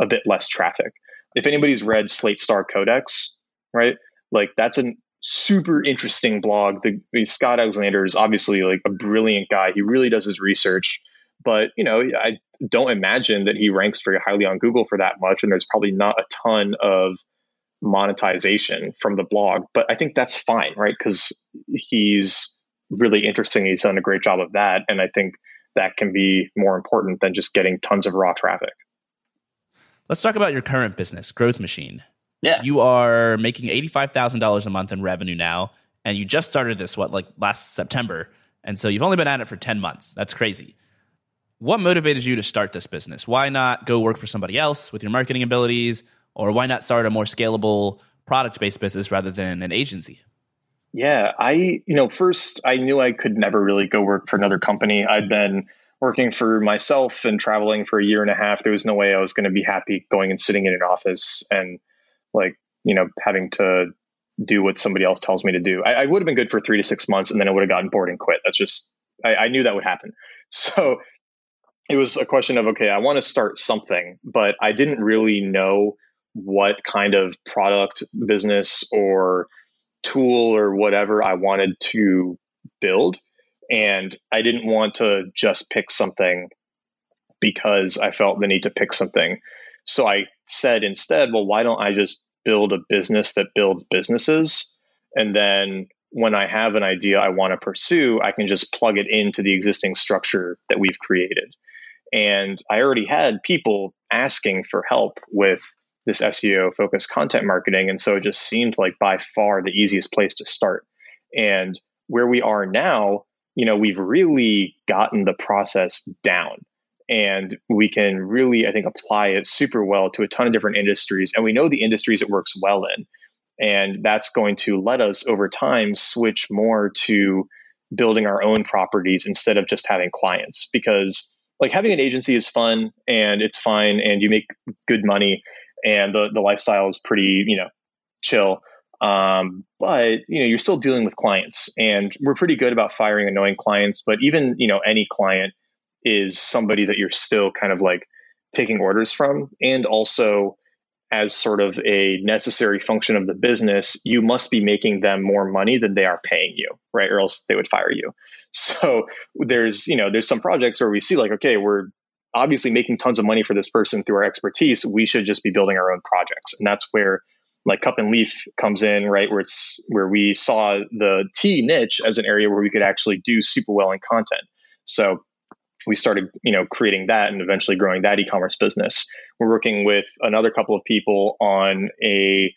a bit less traffic. If anybody's read Slate Star Codex, right, like that's a super interesting blog. The, the Scott Alexander is obviously like a brilliant guy. He really does his research. But you know, I don't imagine that he ranks very highly on Google for that much, and there's probably not a ton of monetization from the blog. But I think that's fine, right? Because he's really interesting. He's done a great job of that. And I think that can be more important than just getting tons of raw traffic. Let's talk about your current business, Growth Machine. Yeah. You are making $85,000 a month in revenue now. And you just started this, what, like last September. And so you've only been at it for 10 months. That's crazy. What motivated you to start this business? Why not go work for somebody else with your marketing abilities? Or why not start a more scalable product based business rather than an agency? Yeah, I, you know, first I knew I could never really go work for another company. I'd been working for myself and traveling for a year and a half. There was no way I was going to be happy going and sitting in an office and like, you know, having to do what somebody else tells me to do. I, I would have been good for three to six months and then I would have gotten bored and quit. That's just, I, I knew that would happen. So it was a question of, okay, I want to start something, but I didn't really know what kind of product business or tool or whatever I wanted to build. And I didn't want to just pick something because I felt the need to pick something. So I said instead, well, why don't I just build a business that builds businesses? And then when I have an idea I want to pursue, I can just plug it into the existing structure that we've created. And I already had people asking for help with this SEO focused content marketing. And so it just seemed like by far the easiest place to start. And where we are now, you know, we've really gotten the process down and we can really, I think, apply it super well to a ton of different industries. And we know the industries it works well in. And that's going to let us over time switch more to building our own properties instead of just having clients because like having an agency is fun and it's fine and you make good money and the the lifestyle is pretty you know chill. Um, but you know you're still dealing with clients, and we're pretty good about firing annoying clients. But even you know any client is somebody that you're still kind of like taking orders from, and also as sort of a necessary function of the business, you must be making them more money than they are paying you, right? Or else they would fire you. So there's, you know, there's some projects where we see like, okay, we're obviously making tons of money for this person through our expertise. We should just be building our own projects. And that's where like cup and leaf comes in, right? Where it's where we saw the tea niche as an area where we could actually do super well in content. So we started, you know, creating that and eventually growing that e-commerce business. We're working with another couple of people on a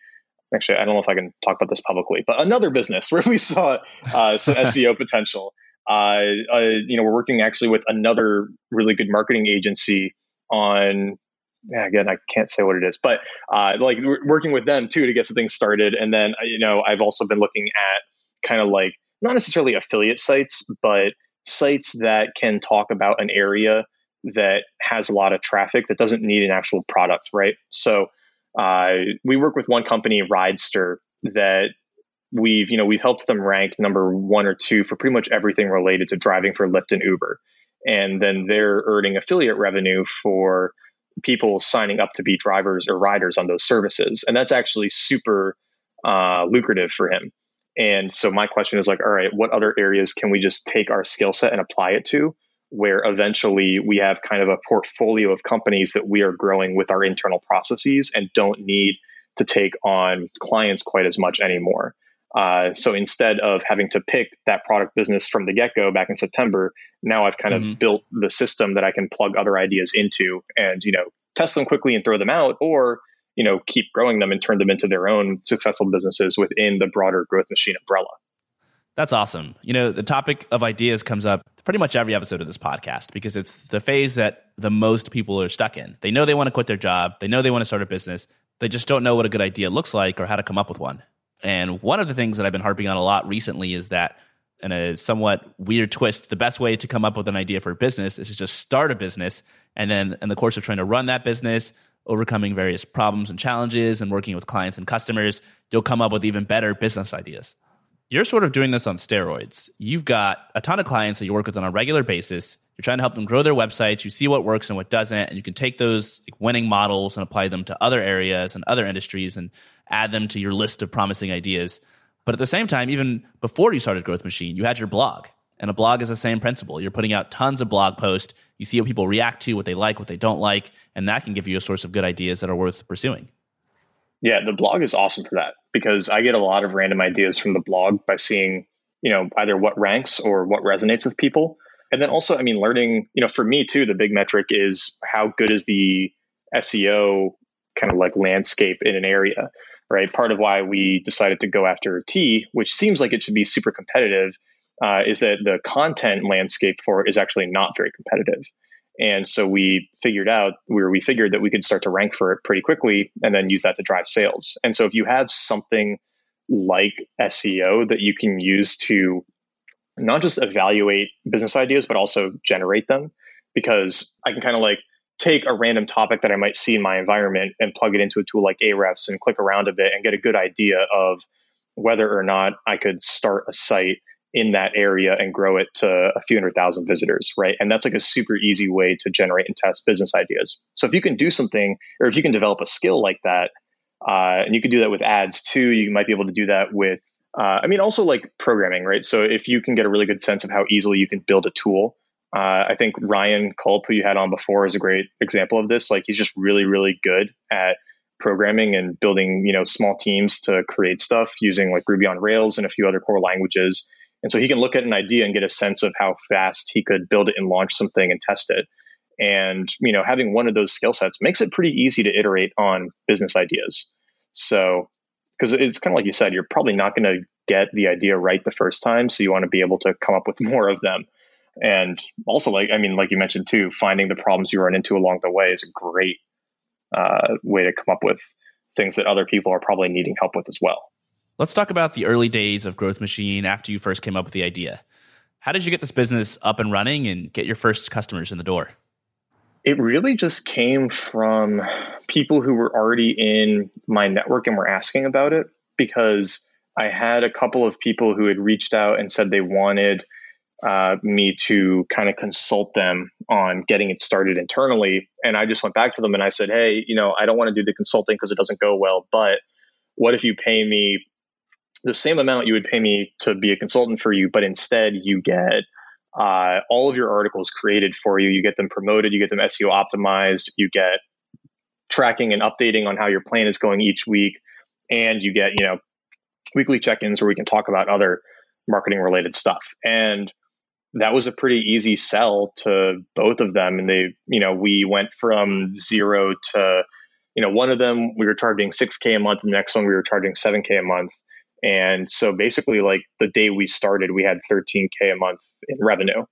actually I don't know if I can talk about this publicly, but another business where we saw uh, some SEO potential. Uh, uh, you know, we're working actually with another really good marketing agency on. Yeah, again, I can't say what it is, but uh, like working with them too to get some things started. And then you know, I've also been looking at kind of like not necessarily affiliate sites, but sites that can talk about an area that has a lot of traffic that doesn't need an actual product, right? So uh, we work with one company, Ridester, that we've you know we've helped them rank number one or two for pretty much everything related to driving for Lyft and Uber, and then they're earning affiliate revenue for people signing up to be drivers or riders on those services, and that's actually super uh, lucrative for him. And so my question is like, all right, what other areas can we just take our skill set and apply it to? Where eventually we have kind of a portfolio of companies that we are growing with our internal processes and don't need to take on clients quite as much anymore. Uh, so instead of having to pick that product business from the get go back in September, now I've kind mm-hmm. of built the system that I can plug other ideas into and, you know, test them quickly and throw them out or, you know, keep growing them and turn them into their own successful businesses within the broader growth machine umbrella. That's awesome. You know, the topic of ideas comes up pretty much every episode of this podcast because it's the phase that the most people are stuck in. They know they want to quit their job, they know they want to start a business, they just don't know what a good idea looks like or how to come up with one. And one of the things that I've been harping on a lot recently is that in a somewhat weird twist, the best way to come up with an idea for a business is to just start a business. And then in the course of trying to run that business, overcoming various problems and challenges and working with clients and customers, you'll come up with even better business ideas. You're sort of doing this on steroids. You've got a ton of clients that you work with on a regular basis. You're trying to help them grow their websites. You see what works and what doesn't, and you can take those winning models and apply them to other areas and other industries and add them to your list of promising ideas. But at the same time, even before you started Growth Machine, you had your blog. And a blog is the same principle. You're putting out tons of blog posts. You see what people react to, what they like, what they don't like, and that can give you a source of good ideas that are worth pursuing. Yeah, the blog is awesome for that because I get a lot of random ideas from the blog by seeing, you know, either what ranks or what resonates with people. And then also, I mean, learning, you know, for me too, the big metric is how good is the SEO kind of like landscape in an area right? Part of why we decided to go after tea, which seems like it should be super competitive, uh, is that the content landscape for it is actually not very competitive. And so we figured out where we figured that we could start to rank for it pretty quickly and then use that to drive sales. And so if you have something like SEO that you can use to not just evaluate business ideas, but also generate them, because I can kind of like take a random topic that I might see in my environment and plug it into a tool like Ahrefs and click around a bit and get a good idea of whether or not I could start a site in that area and grow it to a few hundred thousand visitors, right? And that's like a super easy way to generate and test business ideas. So if you can do something, or if you can develop a skill like that, uh, and you can do that with ads too, you might be able to do that with, uh, I mean, also like programming, right? So if you can get a really good sense of how easily you can build a tool uh, I think Ryan Kulp, who you had on before, is a great example of this. Like he's just really, really good at programming and building, you know, small teams to create stuff using like Ruby on Rails and a few other core languages. And so he can look at an idea and get a sense of how fast he could build it and launch something and test it. And you know, having one of those skill sets makes it pretty easy to iterate on business ideas. So, because it's kind of like you said, you're probably not going to get the idea right the first time, so you want to be able to come up with more of them. And also, like I mean, like you mentioned too, finding the problems you run into along the way is a great uh, way to come up with things that other people are probably needing help with as well. Let's talk about the early days of Growth Machine after you first came up with the idea. How did you get this business up and running and get your first customers in the door? It really just came from people who were already in my network and were asking about it because I had a couple of people who had reached out and said they wanted uh, me to kind of consult them on getting it started internally. And I just went back to them and I said, hey, you know, I don't want to do the consulting because it doesn't go well, but what if you pay me the same amount you would pay me to be a consultant for you, but instead you get uh, all of your articles created for you, you get them promoted, you get them SEO optimized, you get tracking and updating on how your plan is going each week, and you get, you know, weekly check-ins where we can talk about other marketing related stuff. And that was a pretty easy sell to both of them. And they, you know, we went from zero to, you know, one of them we were charging 6K a month, and the next one we were charging 7K a month. And so basically, like the day we started, we had 13K a month in revenue.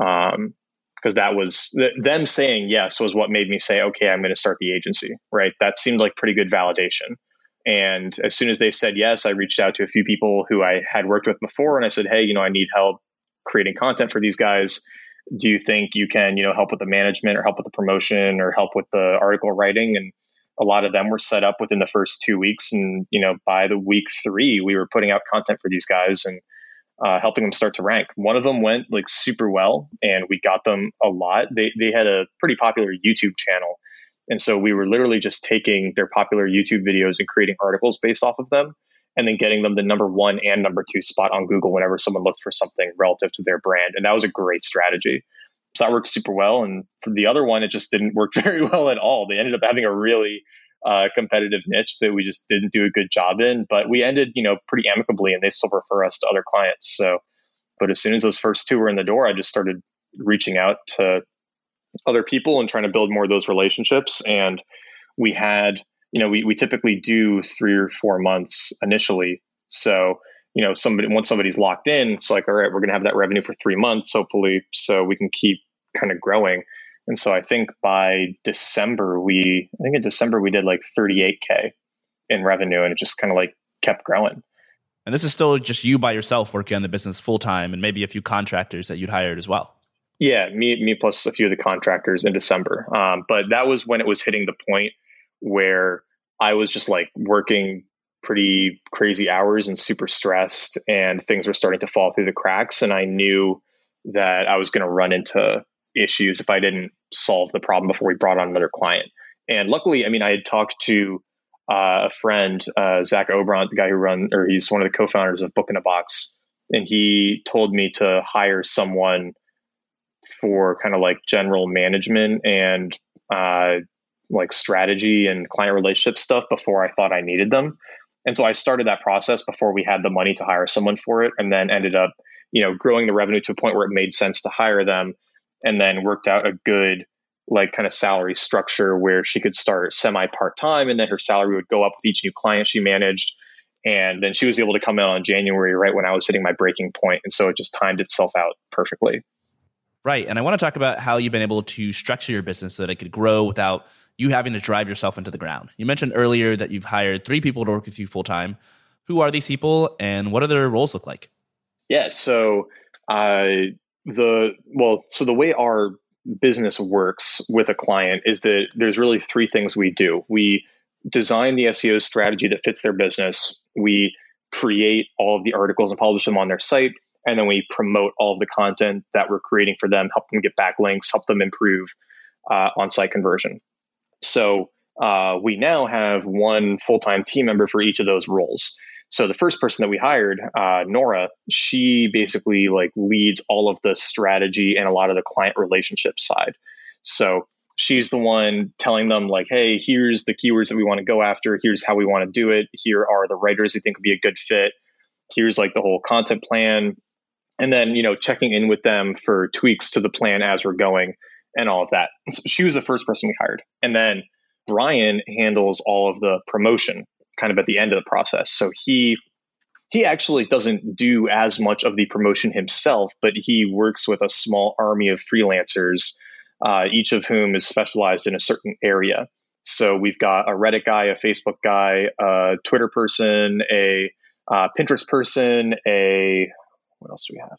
Um, because that was them saying yes was what made me say, okay, I'm going to start the agency, right? That seemed like pretty good validation. And as soon as they said yes, I reached out to a few people who I had worked with before and I said, hey, you know, I need help creating content for these guys do you think you can you know help with the management or help with the promotion or help with the article writing and a lot of them were set up within the first two weeks and you know by the week three we were putting out content for these guys and uh, helping them start to rank one of them went like super well and we got them a lot they, they had a pretty popular youtube channel and so we were literally just taking their popular youtube videos and creating articles based off of them and then getting them the number one and number two spot on Google whenever someone looked for something relative to their brand. And that was a great strategy. So that worked super well. And for the other one, it just didn't work very well at all. They ended up having a really uh, competitive niche that we just didn't do a good job in. But we ended, you know, pretty amicably, and they still refer us to other clients. So, but as soon as those first two were in the door, I just started reaching out to other people and trying to build more of those relationships. And we had you know, we, we typically do three or four months initially. So, you know, somebody once somebody's locked in, it's like, all right, we're gonna have that revenue for three months, hopefully, so we can keep kind of growing. And so I think by December we I think in December we did like 38K in revenue and it just kind of like kept growing. And this is still just you by yourself working on the business full time and maybe a few contractors that you'd hired as well. Yeah, me, me plus a few of the contractors in December. Um, but that was when it was hitting the point where I was just like working pretty crazy hours and super stressed, and things were starting to fall through the cracks. And I knew that I was going to run into issues if I didn't solve the problem before we brought on another client. And luckily, I mean, I had talked to uh, a friend, uh, Zach Obront, the guy who runs, or he's one of the co-founders of Book in a Box, and he told me to hire someone for kind of like general management and uh, like strategy and client relationship stuff before I thought I needed them. And so I started that process before we had the money to hire someone for it, and then ended up, you know, growing the revenue to a point where it made sense to hire them, and then worked out a good like kind of salary structure where she could start semi part time and then her salary would go up with each new client she managed. And then she was able to come in on January right when I was hitting my breaking point. And so it just timed itself out perfectly. Right. And I want to talk about how you've been able to structure your business so that it could grow without you having to drive yourself into the ground. You mentioned earlier that you've hired three people to work with you full time. Who are these people and what do their roles look like? Yeah. So, uh, the, well, so the way our business works with a client is that there's really three things we do. We design the SEO strategy that fits their business. We create all of the articles and publish them on their site. And then we promote all of the content that we're creating for them, help them get backlinks, help them improve uh, on site conversion. So uh, we now have one full time team member for each of those roles. So the first person that we hired, uh, Nora, she basically like leads all of the strategy and a lot of the client relationship side. So she's the one telling them like, hey, here's the keywords that we want to go after. Here's how we want to do it. Here are the writers we think would be a good fit. Here's like the whole content plan. And then, you know, checking in with them for tweaks to the plan as we're going and all of that. So she was the first person we hired. And then Brian handles all of the promotion kind of at the end of the process. So he he actually doesn't do as much of the promotion himself, but he works with a small army of freelancers, uh, each of whom is specialized in a certain area. So we've got a Reddit guy, a Facebook guy, a Twitter person, a uh, Pinterest person, a what else do we have?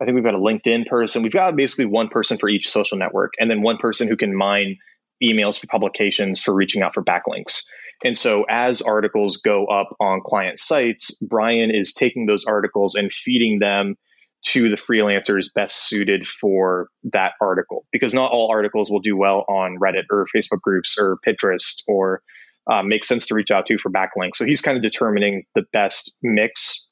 I think we've got a LinkedIn person. We've got basically one person for each social network, and then one person who can mine emails for publications for reaching out for backlinks. And so as articles go up on client sites, Brian is taking those articles and feeding them to the freelancers best suited for that article because not all articles will do well on Reddit or Facebook groups or Pinterest or uh, make sense to reach out to for backlinks. So he's kind of determining the best mix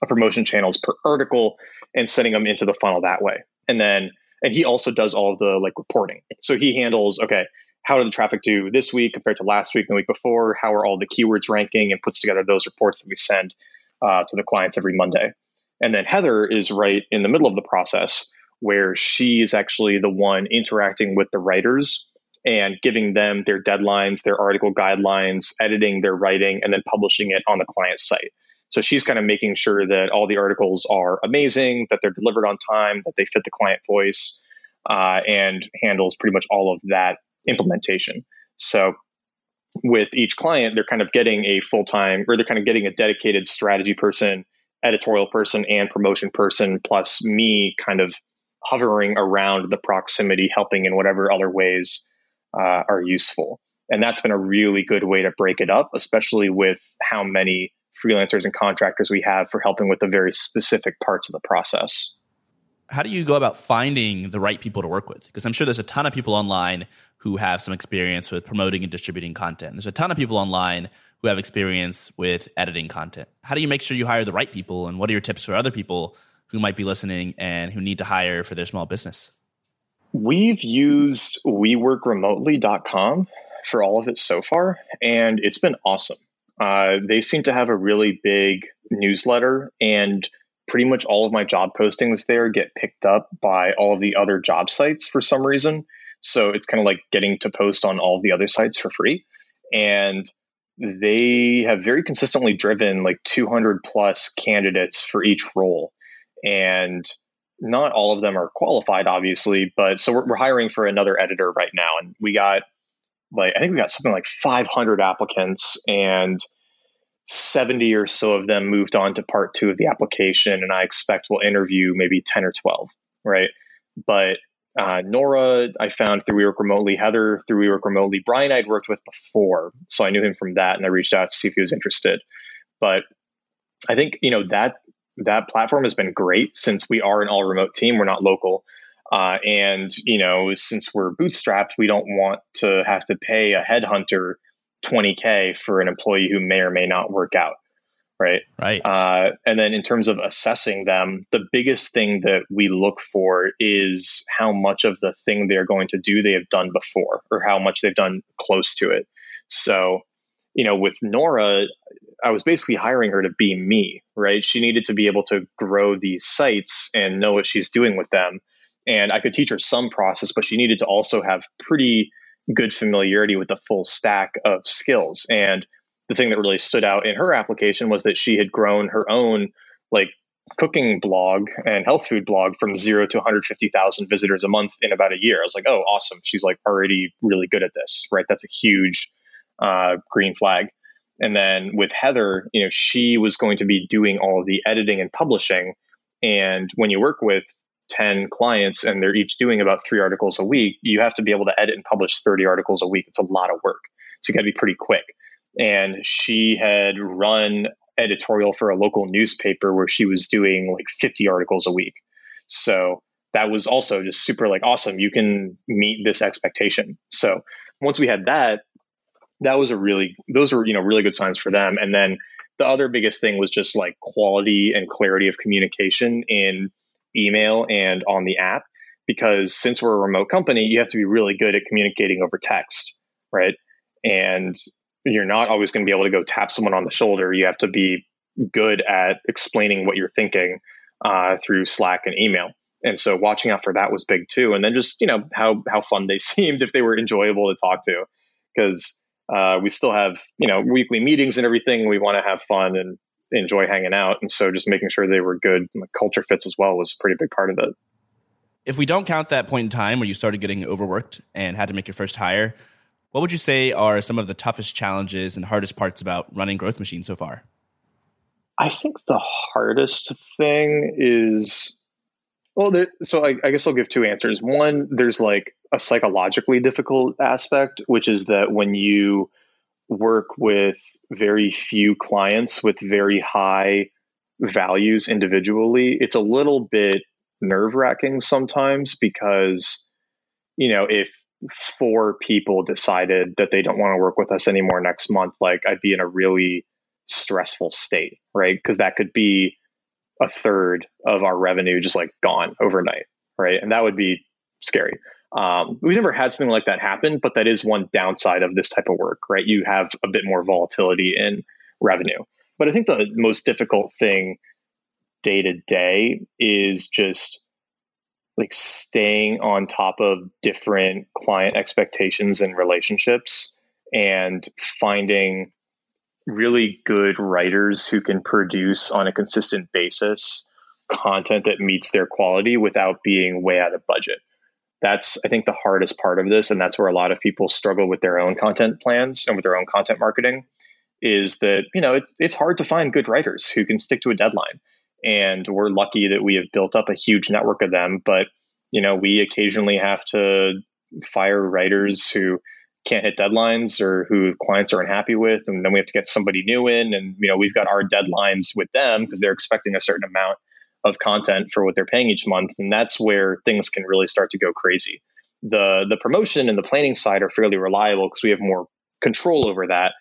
of promotion channels per article and setting them into the funnel that way. And then, and he also does all the like reporting. So he handles, okay, how did the traffic do this week compared to last week and the week before? How are all the keywords ranking and puts together those reports that we send uh, to the clients every Monday. And then Heather is right in the middle of the process where she is actually the one interacting with the writers and giving them their deadlines, their article guidelines, editing their writing, and then publishing it on the client site. So she's kind of making sure that all the articles are amazing, that they're delivered on time, that they fit the client voice, uh, and handles pretty much all of that implementation. So with each client, they're kind of getting a full time or they're kind of getting a dedicated strategy person, editorial person, and promotion person, plus me kind of hovering around the proximity, helping in whatever other ways uh, are useful. And that's been a really good way to break it up, especially with how many freelancers and contractors we have for helping with the very specific parts of the process how do you go about finding the right people to work with? Because I'm sure there's a ton of people online who have some experience with promoting and distributing content. There's a ton of people online who have experience with editing content. How do you make sure you hire the right people? And what are your tips for other people who might be listening and who need to hire for their small business? We've used weworkremotely.com for all of it so far, and it's been awesome. Uh, they seem to have a really big newsletter and pretty much all of my job postings there get picked up by all of the other job sites for some reason. So it's kind of like getting to post on all the other sites for free. And they have very consistently driven like 200 plus candidates for each role. And not all of them are qualified, obviously, but so we're, we're hiring for another editor right now. And we got like, I think we got something like 500 applicants and 70 or so of them moved on to part two of the application, and I expect we'll interview maybe 10 or 12, right? But uh, Nora, I found through We Work Remotely. Heather, through We Work Remotely. Brian, I'd worked with before, so I knew him from that, and I reached out to see if he was interested. But I think you know that that platform has been great since we are an all remote team. We're not local, uh, and you know since we're bootstrapped, we don't want to have to pay a headhunter 20k for an employee who may or may not work out right? Right. Uh, and then in terms of assessing them, the biggest thing that we look for is how much of the thing they're going to do they have done before, or how much they've done close to it. So, you know, with Nora, I was basically hiring her to be me, right? She needed to be able to grow these sites and know what she's doing with them. And I could teach her some process, but she needed to also have pretty good familiarity with the full stack of skills. And the thing that really stood out in her application was that she had grown her own like cooking blog and health food blog from zero to 150,000 visitors a month in about a year. I was like, oh, awesome. She's like already really good at this, right? That's a huge uh, green flag. And then with Heather, you know, she was going to be doing all of the editing and publishing. And when you work with 10 clients and they're each doing about three articles a week, you have to be able to edit and publish 30 articles a week. It's a lot of work. So you got to be pretty quick and she had run editorial for a local newspaper where she was doing like 50 articles a week. So that was also just super like awesome. You can meet this expectation. So once we had that, that was a really those were you know really good signs for them. And then the other biggest thing was just like quality and clarity of communication in email and on the app because since we're a remote company, you have to be really good at communicating over text, right? And you're not always going to be able to go tap someone on the shoulder. You have to be good at explaining what you're thinking uh, through Slack and email. And so watching out for that was big too. And then just, you know, how, how fun they seemed, if they were enjoyable to talk to, because uh, we still have, you know, weekly meetings and everything. We want to have fun and enjoy hanging out. And so just making sure they were good culture fits as well was a pretty big part of it. If we don't count that point in time where you started getting overworked and had to make your first hire, what would you say are some of the toughest challenges and hardest parts about running Growth Machine so far? I think the hardest thing is well, there, so I, I, guess I'll give two answers. One, there's like a psychologically difficult aspect, which is that when you work with very few clients with very high values individually, it's a little bit nerve wracking sometimes because, you know, if four people decided that they don't want to work with us anymore next month, like I'd be in a really stressful state, right? Because that could be a third of our revenue just like gone overnight, right? And that would be scary. Um, we've never had something like that happen, but that is one downside of this type of work, right? You have a bit more volatility in revenue. But I think the most difficult thing day to day is just like staying on top of different client expectations and relationships and finding really good writers who can produce on a consistent basis content that meets their quality without being way out of budget. That's, I think, the hardest part of this. And that's where a lot of people struggle with their own content plans and with their own content marketing is that, you know, it's, it's hard to find good writers who can stick to a deadline and we're lucky that we have built up a huge network of them but you know we occasionally have to fire writers who can't hit deadlines or who clients are unhappy with and then we have to get somebody new in and you know we've got our deadlines with them because they're expecting a certain amount of content for what they're paying each month and that's where things can really start to go crazy. The the promotion and the planning side are fairly reliable because we have more control over that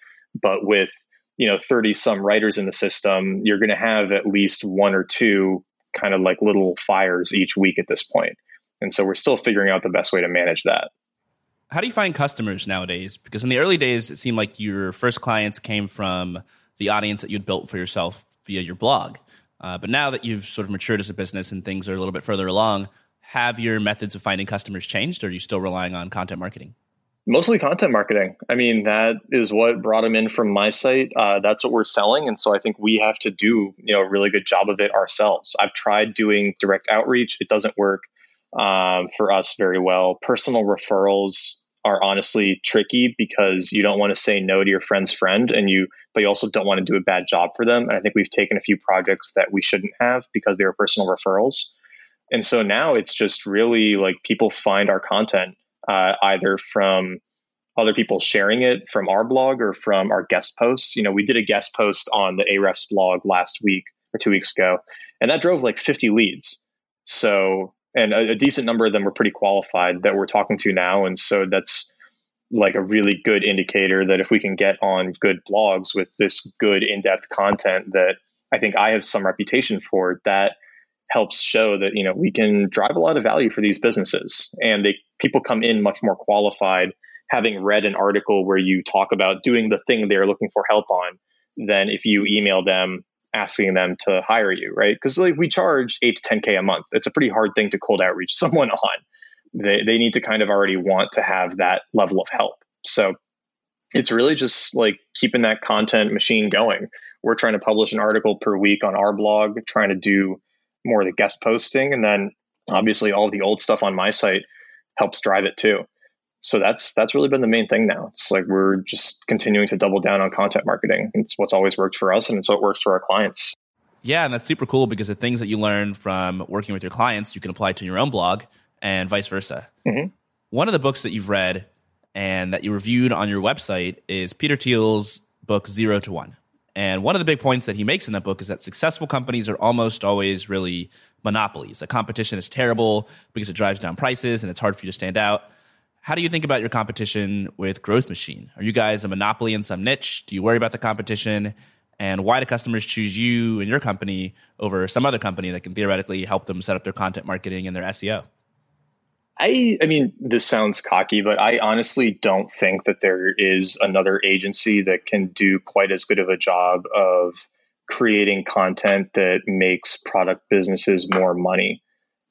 but with you know 30 some writers in the system you're going to have at least one or two kind of like little fires each week at this point. and so we're still figuring out the best way to manage that. How do you find customers nowadays? Because in the early days it seemed like your first clients came from the audience that you'd built for yourself via your blog uh, but now that you've sort of matured as a business and things are a little bit further along have your methods of finding customers changed or are you still relying on content marketing Mostly content marketing. I mean, that is what brought them in from my site. Uh, that's what we're selling, and so I think we have to do you know a really good job of it ourselves. I've tried doing direct outreach; it doesn't work um, for us very well. Personal referrals are honestly tricky because you don't want to say no to your friend's friend and you but you also don't want to do a bad job for them. And i think we've taken a few projects that we shouldn't have because they were personal referrals. And so now it's just really like people find our content uh, either from other people sharing it from our blog or from our guest posts. You know we did a guest post on the Ahrefs blog last week or two weeks ago and that drove like 50 leads. So and a, a, decent number of them were pretty qualified that we're talking to now. And so that's like a really good indicator that if we can get on good blogs with this good in-depth content that I think I have some reputation for, that helps show that you know we can drive a lot of value for these businesses, and they people come in much more qualified having read an article where you talk about doing the thing they're looking for help on than if you email them asking them to hire you, right? Because like we charge eight to ten k a month. It's a pretty hard thing to cold outreach someone on. They they need to kind of already want to have that level of help. So it's really just like keeping that content machine going. We're trying to publish an article per week on our blog, trying to do more of the guest posting, and then obviously all the old stuff on my site helps drive it too so that's that's really been the main thing now. It's like we're just continuing to double down on content marketing. It's what's always worked for us and it's what works for our clients. Yeah, and that's super cool because the things that you learn from working with your clients, you can apply to your own blog and vice versa. Mm-hmm. One of the books that you've read and that you reviewed on your website is Peter Thiel's book Zero to One. And one of the big points that he makes in that book is that successful companies are almost always really monopolies. The competition is terrible because it drives down prices and it's hard for you to stand out. How do you think about your competition with Growth Machine? Are you guys a monopoly in some niche? Do you worry about the competition? And why do customers choose you and your company over some other company that can theoretically help them set up their content marketing and their SEO? I I mean, this sounds cocky, but I honestly don't think that there is another agency that can do quite as good of a job of creating content that makes product businesses more money.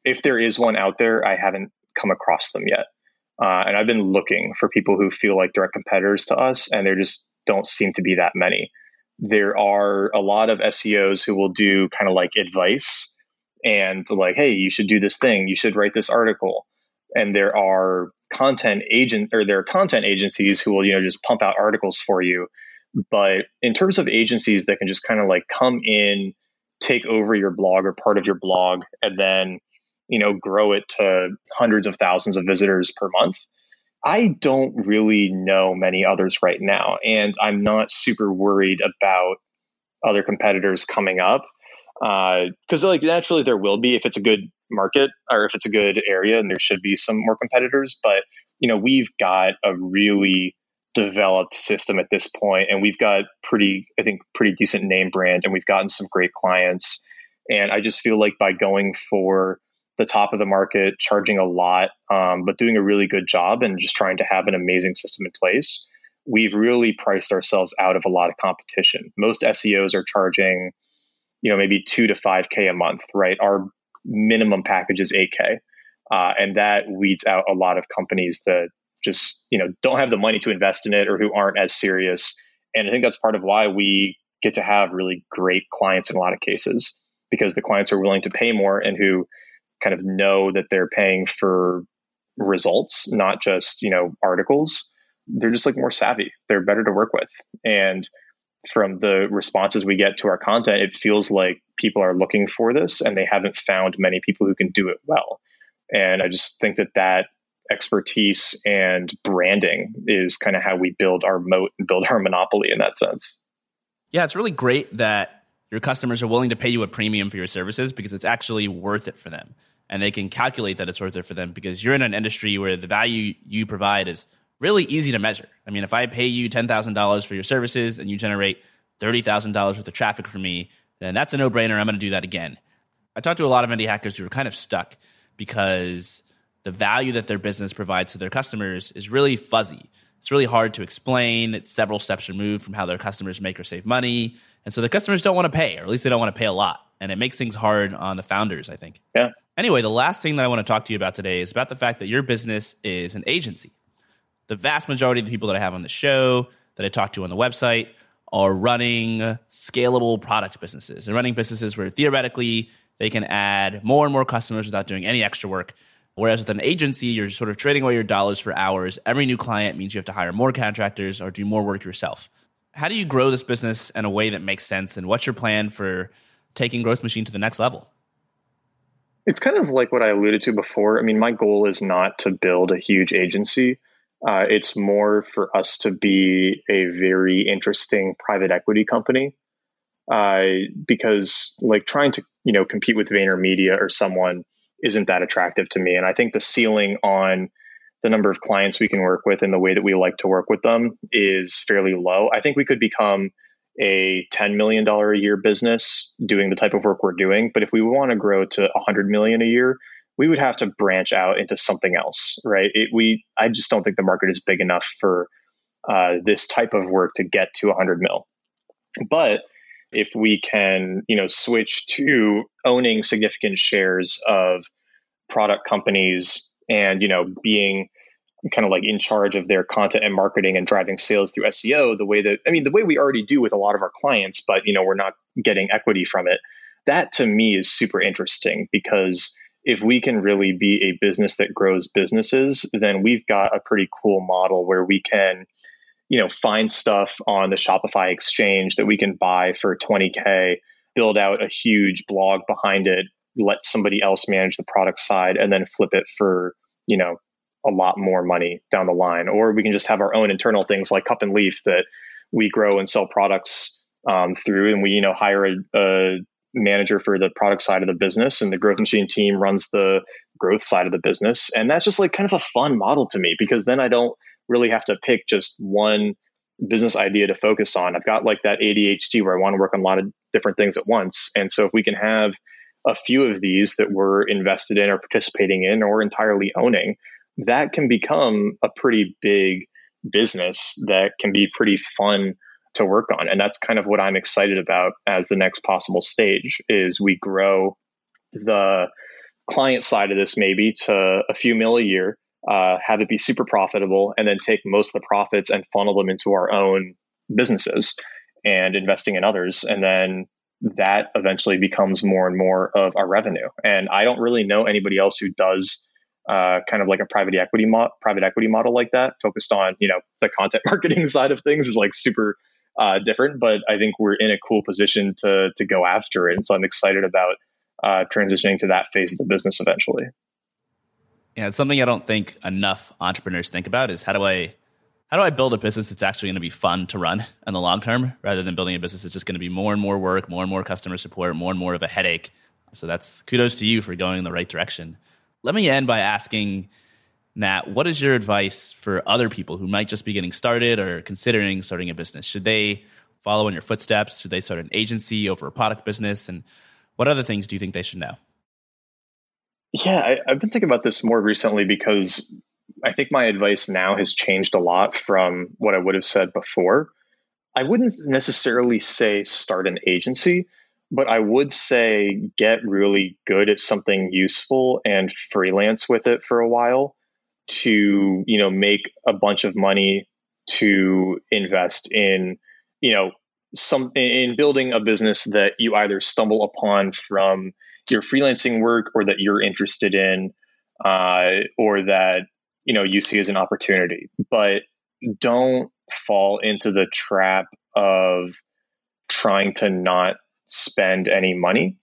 If there is one out there, I haven't come across them yet. Uh, and I've been looking for people who feel like direct competitors to us, and there just don't seem to be that many. There are a lot of SEOs who will do kind of like advice and like, hey, you should do this thing, you should write this article. And there are content agent or there are content agencies who will, you know, just pump out articles for you. But in terms of agencies that can just kind of like come in, take over your blog or part of your blog, and then you know, grow it to hundreds of thousands of visitors per month. I don't really know many others right now, and I'm not super worried about other competitors coming up because, uh, like, naturally there will be if it's a good market or if it's a good area, and there should be some more competitors. But you know, we've got a really developed system at this point, and we've got pretty, I think, pretty decent name brand, and we've gotten some great clients. And I just feel like by going for the top of the market, charging a lot, um, but doing a really good job and just trying to have an amazing system in place. We've really priced ourselves out of a lot of competition. Most SEOs are charging, you know, maybe two to five k a month, right? Our minimum package is eight k, uh, and that weeds out a lot of companies that just you know don't have the money to invest in it or who aren't as serious. And I think that's part of why we get to have really great clients in a lot of cases because the clients are willing to pay more and who kind of know that they're paying for results, not just, you know, articles. They're just like more savvy. They're better to work with. And from the responses we get to our content, it feels like people are looking for this and they haven't found many people who can do it well. And I just think that that expertise and branding is kind of how we build our moat and build our monopoly in that sense. Yeah, it's really great that your customers are willing to pay you a premium for your services because it's actually worth it for them. And they can calculate that it's worth it for them because you're in an industry where the value you provide is really easy to measure. I mean, if I pay you $10,000 for your services and you generate $30,000 worth of traffic for me, then that's a no brainer. I'm going to do that again. I talked to a lot of indie hackers who are kind of stuck because the value that their business provides to their customers is really fuzzy. It's really hard to explain. It's several steps removed from how their customers make or save money. And so the customers don't want to pay, or at least they don't want to pay a lot. And it makes things hard on the founders, I think. Yeah. Anyway, the last thing that I want to talk to you about today is about the fact that your business is an agency. The vast majority of the people that I have on the show, that I talk to on the website, are running scalable product businesses. They're running businesses where theoretically they can add more and more customers without doing any extra work. Whereas with an agency, you're sort of trading away your dollars for hours. Every new client means you have to hire more contractors or do more work yourself. How do you grow this business in a way that makes sense? And what's your plan for taking Growth Machine to the next level? It's kind of like what I alluded to before. I mean, my goal is not to build a huge agency. Uh, it's more for us to be a very interesting private equity company. Uh, because like trying to you know compete with VaynerMedia or someone isn't that attractive to me. And I think the ceiling on the number of clients we can work with and the way that we like to work with them is fairly low. I think we could become a $10 million a year business doing the type of work we're doing. But if we want to grow to 100 million a year, we would have to branch out into something else, right? It, we, I just don't think the market is big enough for uh, this type of work to get to 100 mil. But if we can, you know, switch to owning significant shares of product companies and, you know, being kind of like in charge of their content and marketing and driving sales through SEO the way that I mean the way we already do with a lot of our clients but you know we're not getting equity from it. That to me is super interesting because if we can really be a business that grows businesses then we've got a pretty cool model where we can you know, find stuff on the Shopify exchange that we can buy for 20K, build out a huge blog behind it, let somebody else manage the product side, and then flip it for, you know, a lot more money down the line. Or we can just have our own internal things like Cup and Leaf that we grow and sell products um, through, and we, you know, hire a, a manager for the product side of the business and the growth machine team runs the growth side of the business and that's just like kind of a fun model to me because then i don't really have to pick just one business idea to focus on. I've got like that ADHD where I want to work on a lot of different things at once. And so if we can have a few of these that we're invested in or participating in or entirely owning, that can become a pretty big business that can be pretty fun to work on. And that's kind of what I'm excited about as the next possible stage is we grow the client side of this maybe to a few mil a year uh, have it be super profitable, and then take most of the profits and funnel them into our own businesses and investing in others. And then that eventually becomes more and more of our revenue. And I don't really know anybody else who does uh, kind of like a private equity mo- private equity model like that, focused on you know the content marketing side of things is like super uh, different. But I think we're in a cool position to to go after it, and so I'm excited about uh, transitioning to that phase of the business eventually. Yeah, it's something I don't think enough entrepreneurs think about is how do I how do I build a business that's actually going to be fun to run in the long term rather than building a business that's just going to be more and more work, more and more customer support, more and more of a headache. So that's kudos to you for going in the right direction. Let me end by asking Nat, what is your advice for other people who might just be getting started or considering starting a business? Should they follow in your footsteps? Should they start an agency over a product business? And what other things do you think they should know? Yeah, I, I've been thinking about this more recently because I think my advice now has changed a lot from what I would have said before. I wouldn't necessarily say start an agency, but I would say get really good at something useful and freelance with it for a while to, you know, make a bunch of money to invest in, you know, some in building a business that you either stumble upon from your freelancing work or that you're interested in uh, or that you know you see as an opportunity. But don't fall into the trap of trying to not spend any money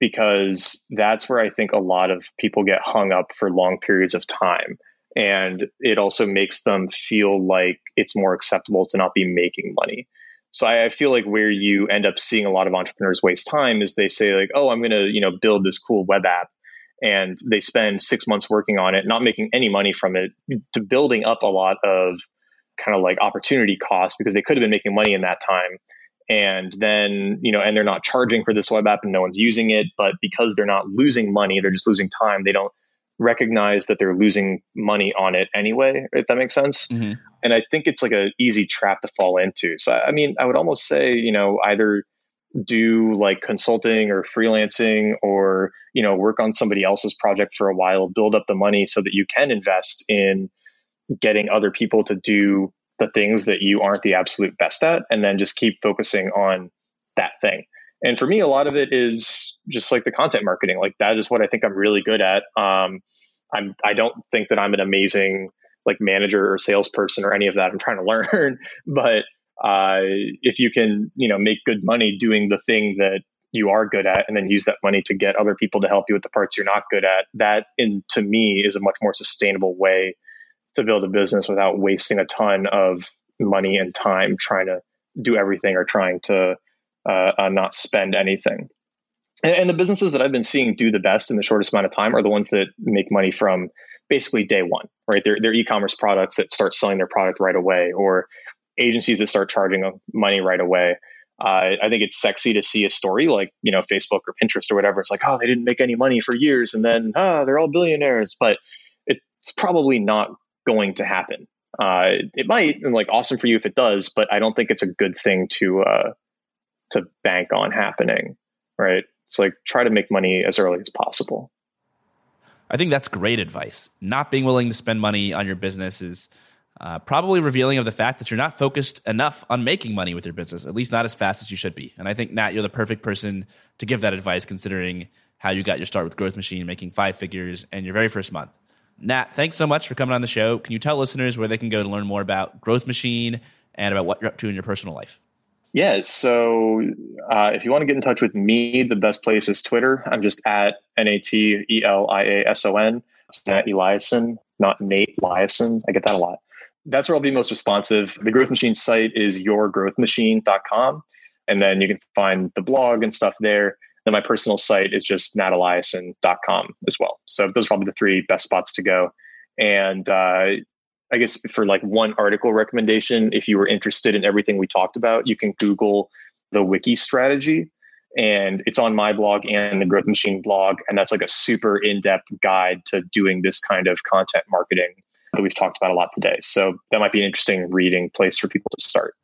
because that's where i think a lot of people get hung up for long periods of time. And it also makes them feel like it's more acceptable to not be making money. So I, I, feel like where you end up seeing a lot of entrepreneurs waste time is they say like, oh, I'm going to you know build this cool web app, and they spend six months working on it, not making any money from it, to building up a lot of kind of like opportunity costs because they could have been making money in that time. And then, you know, and they're not charging for this web app and no one's using it. But because they're not losing money, they're just losing time. They don't recognize that they're losing money on it anyway, if that makes sense. Mm-hmm. And I think it's like an easy trap to fall into. So, I mean, I would almost say, you know, either do like consulting or freelancing or, you know, work on somebody else's project for a while, build up the money so that you can invest in getting other people to do the things that you aren't the absolute best at and then just keep focusing on that thing. And for me, a lot of it is just like the content marketing. Like that is what I think I'm really good at. Um, I'm I don't think that I'm an amazing like manager or salesperson or any of that. I'm trying to learn, but uh, if you can, you know, make good money doing the thing that you are good at, and then use that money to get other people to help you with the parts you're not good at, that, in to me, is a much more sustainable way to build a business without wasting a ton of money and time trying to do everything or trying to uh, uh, not spend anything. And, and the businesses that I've been seeing do the best in the shortest amount of time are the ones that make money from basically day one, right? They're, e-commerce products that start selling their product right away, or agencies that start charging money right away. Uh, I think it's sexy to see a story like you know Facebook or Pinterest or whatever. It's like, oh, they didn't make any money for years, and then ah, they're all billionaires. But it's probably not going to happen. Uh, it might, and like awesome for you if it does, but I don't think it's a good thing to uh, to bank on happening. Right? It's like try to make money as early as possible. I think that's great advice. Not being willing to spend money on your business is uh, probably revealing of the fact that you're not focused enough on making money with your business, at least not as fast as you should be. And I think, Nat, you're the perfect person to give that advice considering how you got your start with Growth Machine, making five figures in your very first month. Nat, thanks so much for coming on the show. Can you tell listeners where they can go to learn more about Growth Machine and about what you're up to in your personal life? Yeah, so uh, if you want to get in touch with me, the best place is Twitter. I'm just at N A T E L I A S O N. It's Nat Eliason, not Nate Eliason. I get that a lot. That's where I'll be most responsive. The Growth Machine site is yourgrowthmachine.com. And then you can find the blog and stuff there. Then my personal site is just nateliason.com as well. So those are probably the three best spots to go. And uh, I guess for like one article recommendation, if you were interested in everything we talked about, you can Google the wiki strategy. And it's on my blog and the Growth Machine blog. And that's like a super in depth guide to doing this kind of content marketing that we've talked about a lot today. So that might be an interesting reading place for people to start.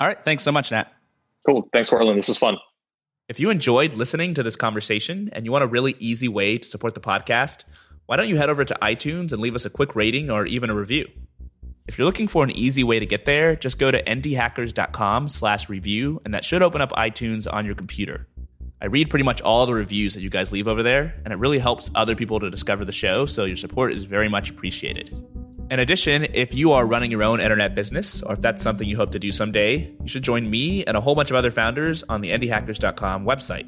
All right. Thanks so much, Nat. Cool. Thanks, Courtland. This was fun. If you enjoyed listening to this conversation and you want a really easy way to support the podcast, why don't you head over to iTunes and leave us a quick rating or even a review? If you're looking for an easy way to get there, just go to indiehackers.com slash review, and that should open up iTunes on your computer. I read pretty much all the reviews that you guys leave over there, and it really helps other people to discover the show, so your support is very much appreciated. In addition, if you are running your own internet business, or if that's something you hope to do someday, you should join me and a whole bunch of other founders on the indiehackers.com website.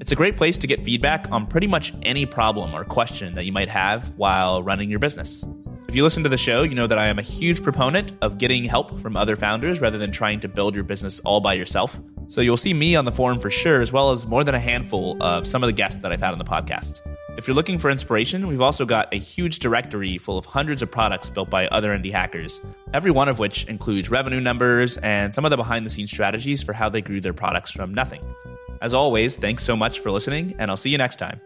It's a great place to get feedback on pretty much any problem or question that you might have while running your business. If you listen to the show, you know that I am a huge proponent of getting help from other founders rather than trying to build your business all by yourself. So you'll see me on the forum for sure, as well as more than a handful of some of the guests that I've had on the podcast. If you're looking for inspiration, we've also got a huge directory full of hundreds of products built by other indie hackers, every one of which includes revenue numbers and some of the behind the scenes strategies for how they grew their products from nothing. As always, thanks so much for listening, and I'll see you next time.